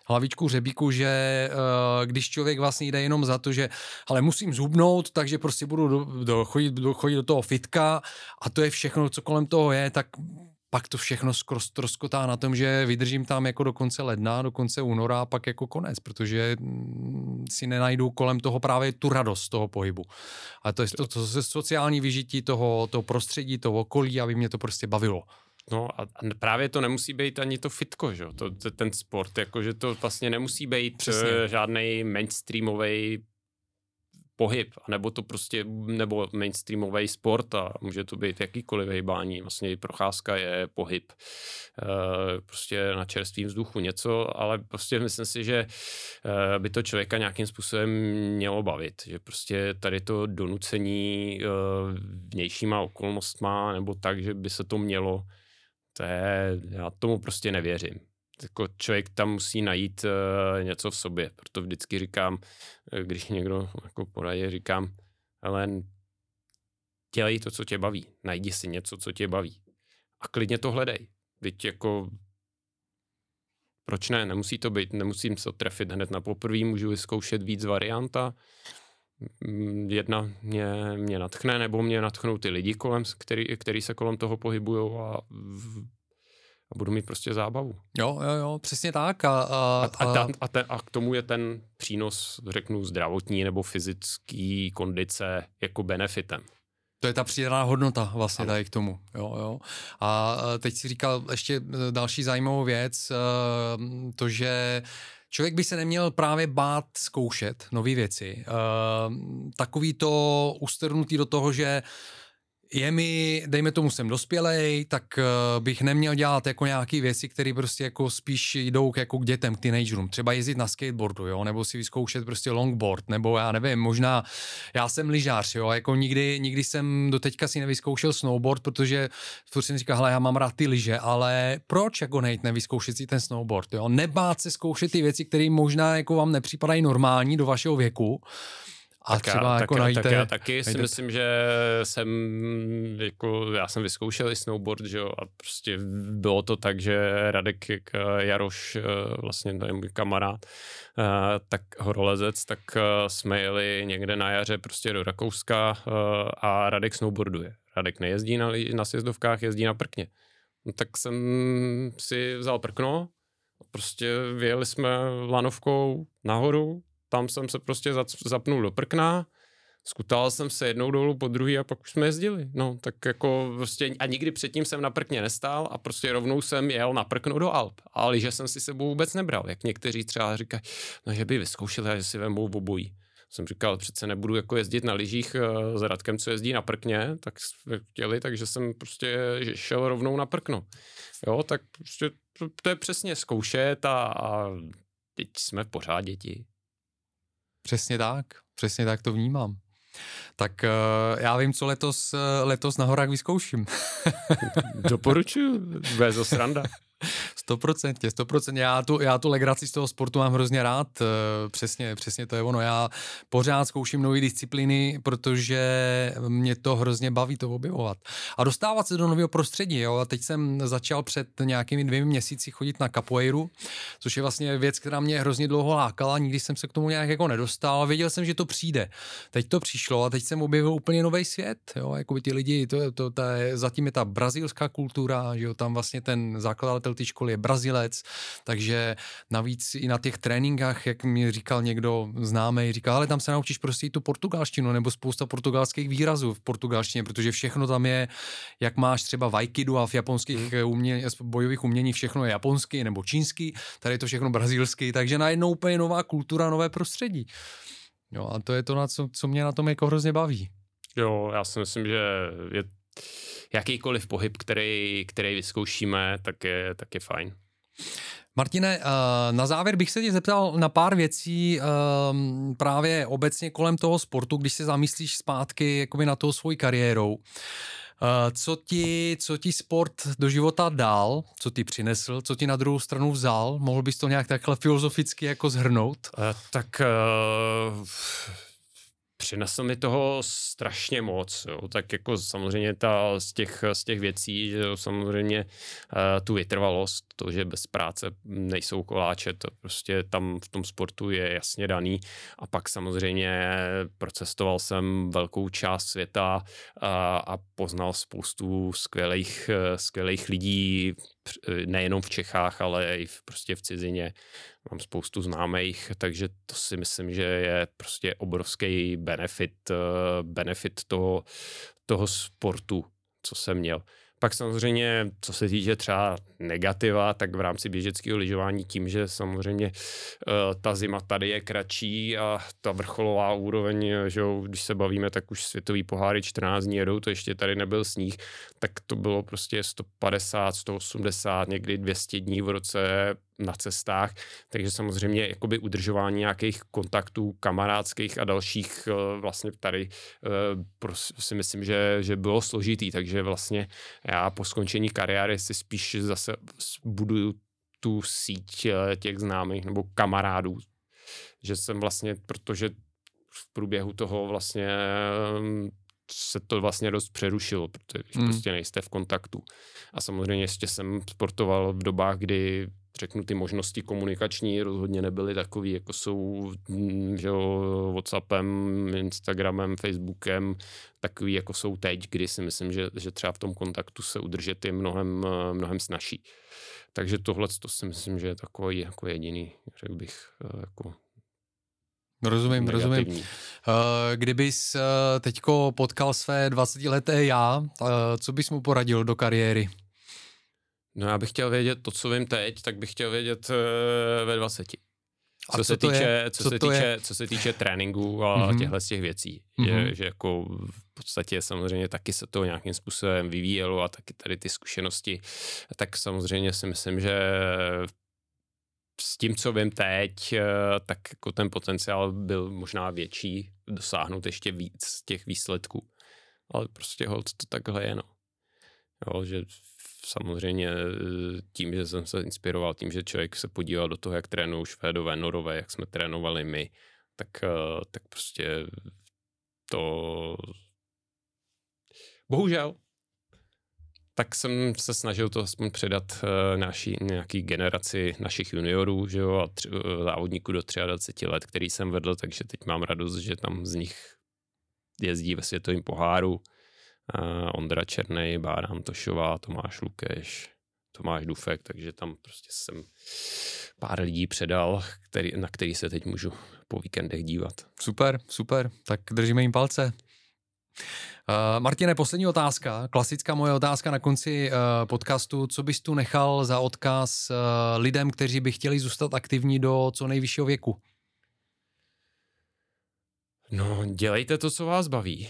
hlavičku řebíku, že uh, když člověk vlastně jde jenom za to, že ale musím zhubnout, takže prostě budu do, do, chodit, do, chodit do toho fitka a to je všechno, co kolem toho je, tak pak to všechno stroskotá na tom, že vydržím tam jako do konce ledna, do konce února a pak jako konec, protože mm, si nenajdu kolem toho právě tu radost toho pohybu. A to je to, to, to sociální vyžití toho, toho prostředí, toho okolí, aby mě to prostě bavilo. No a právě to nemusí být ani to fitko, že? To, ten sport, jakože to vlastně nemusí být. Eh, žádný mainstreamový pohyb, nebo to prostě, nebo mainstreamový sport a může to být jakýkoliv hejbání, vlastně i procházka je pohyb, e, prostě na čerstvém vzduchu něco, ale prostě myslím si, že e, by to člověka nějakým způsobem mělo bavit, že prostě tady to donucení e, vnějšíma okolnostma, nebo tak, že by se to mělo, to je, já tomu prostě nevěřím jako člověk tam musí najít uh, něco v sobě. Proto vždycky říkám, eh, když někdo jako poradí, říkám, ale dělej to, co tě baví. Najdi si něco, co tě baví. A klidně to hledej. Teď jako proč ne, nemusí to být, nemusím se trefit hned na poprvé, můžu vyzkoušet víc varianta. Mm, jedna mě, mě natchne, nebo mě natchnou ty lidi, kolem, který, který se kolem toho pohybují a a budu mít prostě zábavu. Jo, jo, jo, přesně tak. A, a, a, a, a, ten, a k tomu je ten přínos, řeknu, zdravotní nebo fyzický kondice jako benefitem. To je ta přidaná hodnota vlastně tady k tomu. Jo, jo. A teď si říkal ještě e, další zajímavou věc, e, to, že člověk by se neměl právě bát zkoušet nové věci. E, takový to ustrnutý do toho, že je mi, dejme tomu, jsem dospělej, tak uh, bych neměl dělat jako nějaké věci, které prostě jako spíš jdou jako k dětem, k teenagerům. Třeba jezdit na skateboardu, jo, nebo si vyzkoušet prostě longboard, nebo já nevím, možná, já jsem lyžař, jo, jako nikdy, nikdy jsem do teďka si nevyzkoušel snowboard, protože furt jsem říkal, hele, já mám rád ty lyže, ale proč jako nejít nevyzkoušet si ten snowboard, jo, nebát se zkoušet ty věci, které možná jako vám nepřipadají normální do vašeho věku, A tak třeba já, jako tak, najdete, tak já taky najdete... si myslím, že jsem jako, já jsem vyzkoušel i snowboard, že jo, a prostě bylo to tak, že Radek jak Jaroš, vlastně to je můj kamarád, tak horolezec, tak jsme jeli někde na jaře prostě do Rakouska a Radek snowboarduje. Radek nejezdí na, na sjezdovkách, jezdí na prkně. No, tak jsem si vzal prkno, prostě vyjeli jsme lanovkou nahoru, tam jsem se prostě zapnul do prkna, skutal jsem se jednou dolů po druhý a pak už jsme jezdili. No, tak jako prostě a nikdy předtím jsem na prkně nestál a prostě rovnou jsem jel na prkno do Alp. Ale že jsem si sebou vůbec nebral, jak někteří třeba říkají, no, že by vyzkoušeli a že si vemou obojí. Jsem říkal, přece nebudu jako jezdit na lyžích uh, s Radkem, co jezdí na prkně, tak chtěli, takže jsem prostě šel rovnou na prkno. Jo, tak prostě to, to je přesně zkoušet a, a teď jsme pořád děti. Přesně tak, přesně tak to vnímám. Tak uh, já vím, co letos, uh, letos na horách vyzkouším. Doporučuji, bez sranda. <laughs> <laughs> Stoprocentně, stoprocentně. Já tu, já tu legraci z toho sportu mám hrozně rád. Eh, přesně, přesně to je ono. Já pořád zkouším nové disciplíny, protože mě to hrozně baví to objevovat. A dostávat se do nového prostředí. Jo? A teď jsem začal před nějakými dvěmi měsíci chodit na capoeiru, což je vlastně věc, která mě hrozně dlouho lákala. Nikdy jsem se k tomu nějak jako nedostal. Věděl jsem, že to přijde. Teď to přišlo a teď jsem objevil úplně nový svět. Jo? Jakoby ty lidi, to, to, to je, zatím je ta brazilská kultura, že jo? tam vlastně ten zakladatel té školy je Brazilec, takže navíc i na těch tréninkách, jak mi říkal někdo známý, říkal, ale tam se naučíš prostě i tu portugalštinu nebo spousta portugalských výrazů v portugalštině, protože všechno tam je, jak máš třeba v aikidu a v japonských hmm. umění, bojových umění všechno je japonský nebo čínský, tady je to všechno brazilský, takže najednou úplně nová kultura, nové prostředí. Jo, a to je to, na co, co mě na tom jako hrozně baví. Jo, já si myslím, že je jakýkoliv pohyb, který, který vyzkoušíme, tak je, tak je fajn. Martine, eh, na závěr bych se tě zeptal na pár věcí ehm, právě obecně kolem toho sportu, když se zamyslíš zpátky jakoby na tou svojí kariérou. Eh, co ti, co ti sport do života dal, co ti přinesl, co ti na druhou stranu vzal? Mohl bys to nějak takhle filozoficky jako zhrnout? Tak přinesl mi toho strašně moc, jo. tak jako samozřejmě ta, z, těch, z těch věcí, že jo, samozřejmě uh, tu vytrvalost, to, že bez práce nejsou koláče, to prostě tam v tom sportu je jasně daný a pak samozřejmě procestoval jsem velkou část světa a, a poznal spoustu skvělých, skvělých lidí, nejenom v Čechách, ale i v, prostě v cizině mám spoustu známých, takže to si myslím, že je prostě obrovský benefit, eh, benefit toho, toho sportu, co jsem měl. Pak samozřejmě, co se týče třeba negativa, tak v rámci běžeckého lyžování tím, že samozřejmě uh, ta zima tady je kratší a ta vrcholová úroveň, že jo, když se bavíme, tak už světový poháry 14 dní jedou, to ještě tady nebyl sníh, tak to bylo prostě 150, 180, někdy 200 dní v roce na cestách, takže samozřejmě jakoby udržování nějakých kontaktů kamarádských a dalších eh, vlastně tady eh, si myslím, že, že bylo složitý, takže vlastně já po skončení kariéry si spíš zase buduju tu síť eh, těch známých nebo kamarádů, že jsem vlastně, protože v průběhu toho vlastně se to vlastně dost přerušilo, protože hmm. prostě nejste v kontaktu. A samozřejmě ještě jsem sportoval v dobách, kdy řeknu, ty možnosti komunikační rozhodně nebyly takový, jako jsou mm, že jo, Whatsappem, Instagramem, Facebookem, takový, jako jsou teď, kdy si myslím, že, že třeba v tom kontaktu se udržet je mnohem, mnohem snažší. Takže tohle to si myslím, že je takový jako jediný, řekl bych, eh, jako Rozumím, negativní. rozumím. Eh, kdybys eh, teďko potkal své 20-leté já, co bys mu poradil do kariéry? No já bych chtěl vědět to, co vím teď, tak bych chtěl vědět uh, ve 20. Co, co se týče, je? co, co, se týče, je? co se týče tréninku a mm-hmm. těchto z těch věcí, mm-hmm. že, mhm. že jako v podstatě samozřejmě taky se to nějakým způsobem vyvíjelo a taky tady ty zkušenosti, tak samozřejmě si myslím, že s tím, co vím teď, eh, tak jako ten potenciál byl možná větší, dosáhnout ještě víc těch výsledků. Ale prostě hold to takhle je, no. Jo, že samozřejmě eh, tím, že jsem se inspiroval tím, že člověk se podíval do toho, jak trénují Švédové, Norové, jak jsme trénovali my, tak, uh, tak prostě to bohužel tak jsem se snažil to aspoň předat uh, naší, nějaký generaci našich juniorů, že jo, a tři, závodníků do 23 let, který jsem vedl, takže teď mám radost, že tam z nich jezdí ve světovém poháru Ondra Černej, Bára Antošová, Tomáš Lukeš, Tomáš Dufek, takže tam prostě jsem pár lidí předal, který, na který se teď můžu po víkendech dívat. Super, super, tak držíme jim palce. Uh, Martine, poslední otázka, klasická moje otázka na konci uh, podcastu. Co bys tu nechal za odkaz uh, lidem, kteří by chtěli zůstat aktivní do co nejvyššího věku? No, dělejte to, co vás baví.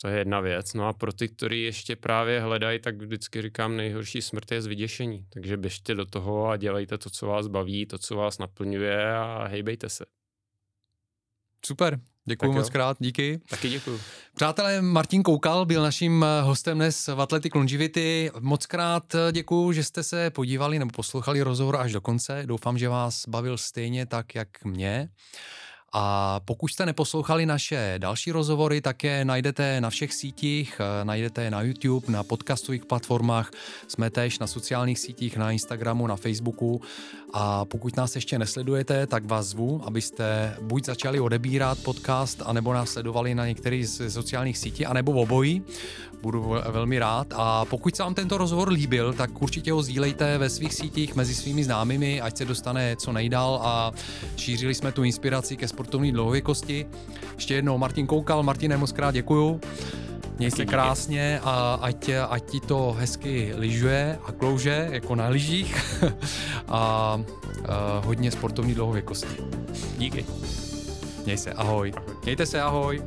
To je jedna věc. No a pro ty, kteří ještě právě hledají, tak vždycky říkám, nejhorší smrt je z vyděšení. Takže běžte do toho a dělejte to, co vás baví, to, co vás naplňuje a hejbejte se. Super, Děkuji moc krát, díky. Taky děkuji. Přátelé, Martin Koukal byl naším eh, hostem dnes v Athletic Longevity. Moc krát eh, děkuji, že jste se podívali nebo poslouchali rozhovor až do konce. Doufám, že vás bavil stejně tak, jak mě. A pokud jste neposlouchali naše další rozhovory, tak je najdete na všech sítích, eh, najdete je na YouTube, na podcastových platformách, jsme též na sociálních sítích, na Instagramu, na Facebooku a pokud nás ještě nesledujete, tak vás zvu, abyste buď začali odebírat podcast, anebo nás sledovali na některých z sociálních sítí, anebo obojí. Budu velmi rád. A pokud se vám tento rozhovor líbil, tak určitě ho sdílejte ve svých sítích mezi svými známými, ať se dostane co nejdál a šířili jsme tu inspiraci ke sportovní dlouhověkosti. Ještě jednou Martin Koukal. Martine, moc krát děkuju. Měj se krásně a ať, ať ti to hezky lyžuje a klouže, jako na lyžích. <laughs> a, a hodně sportovní dlouhověkosti. Díky. Měj se, ahoj. Mějte se, ahoj.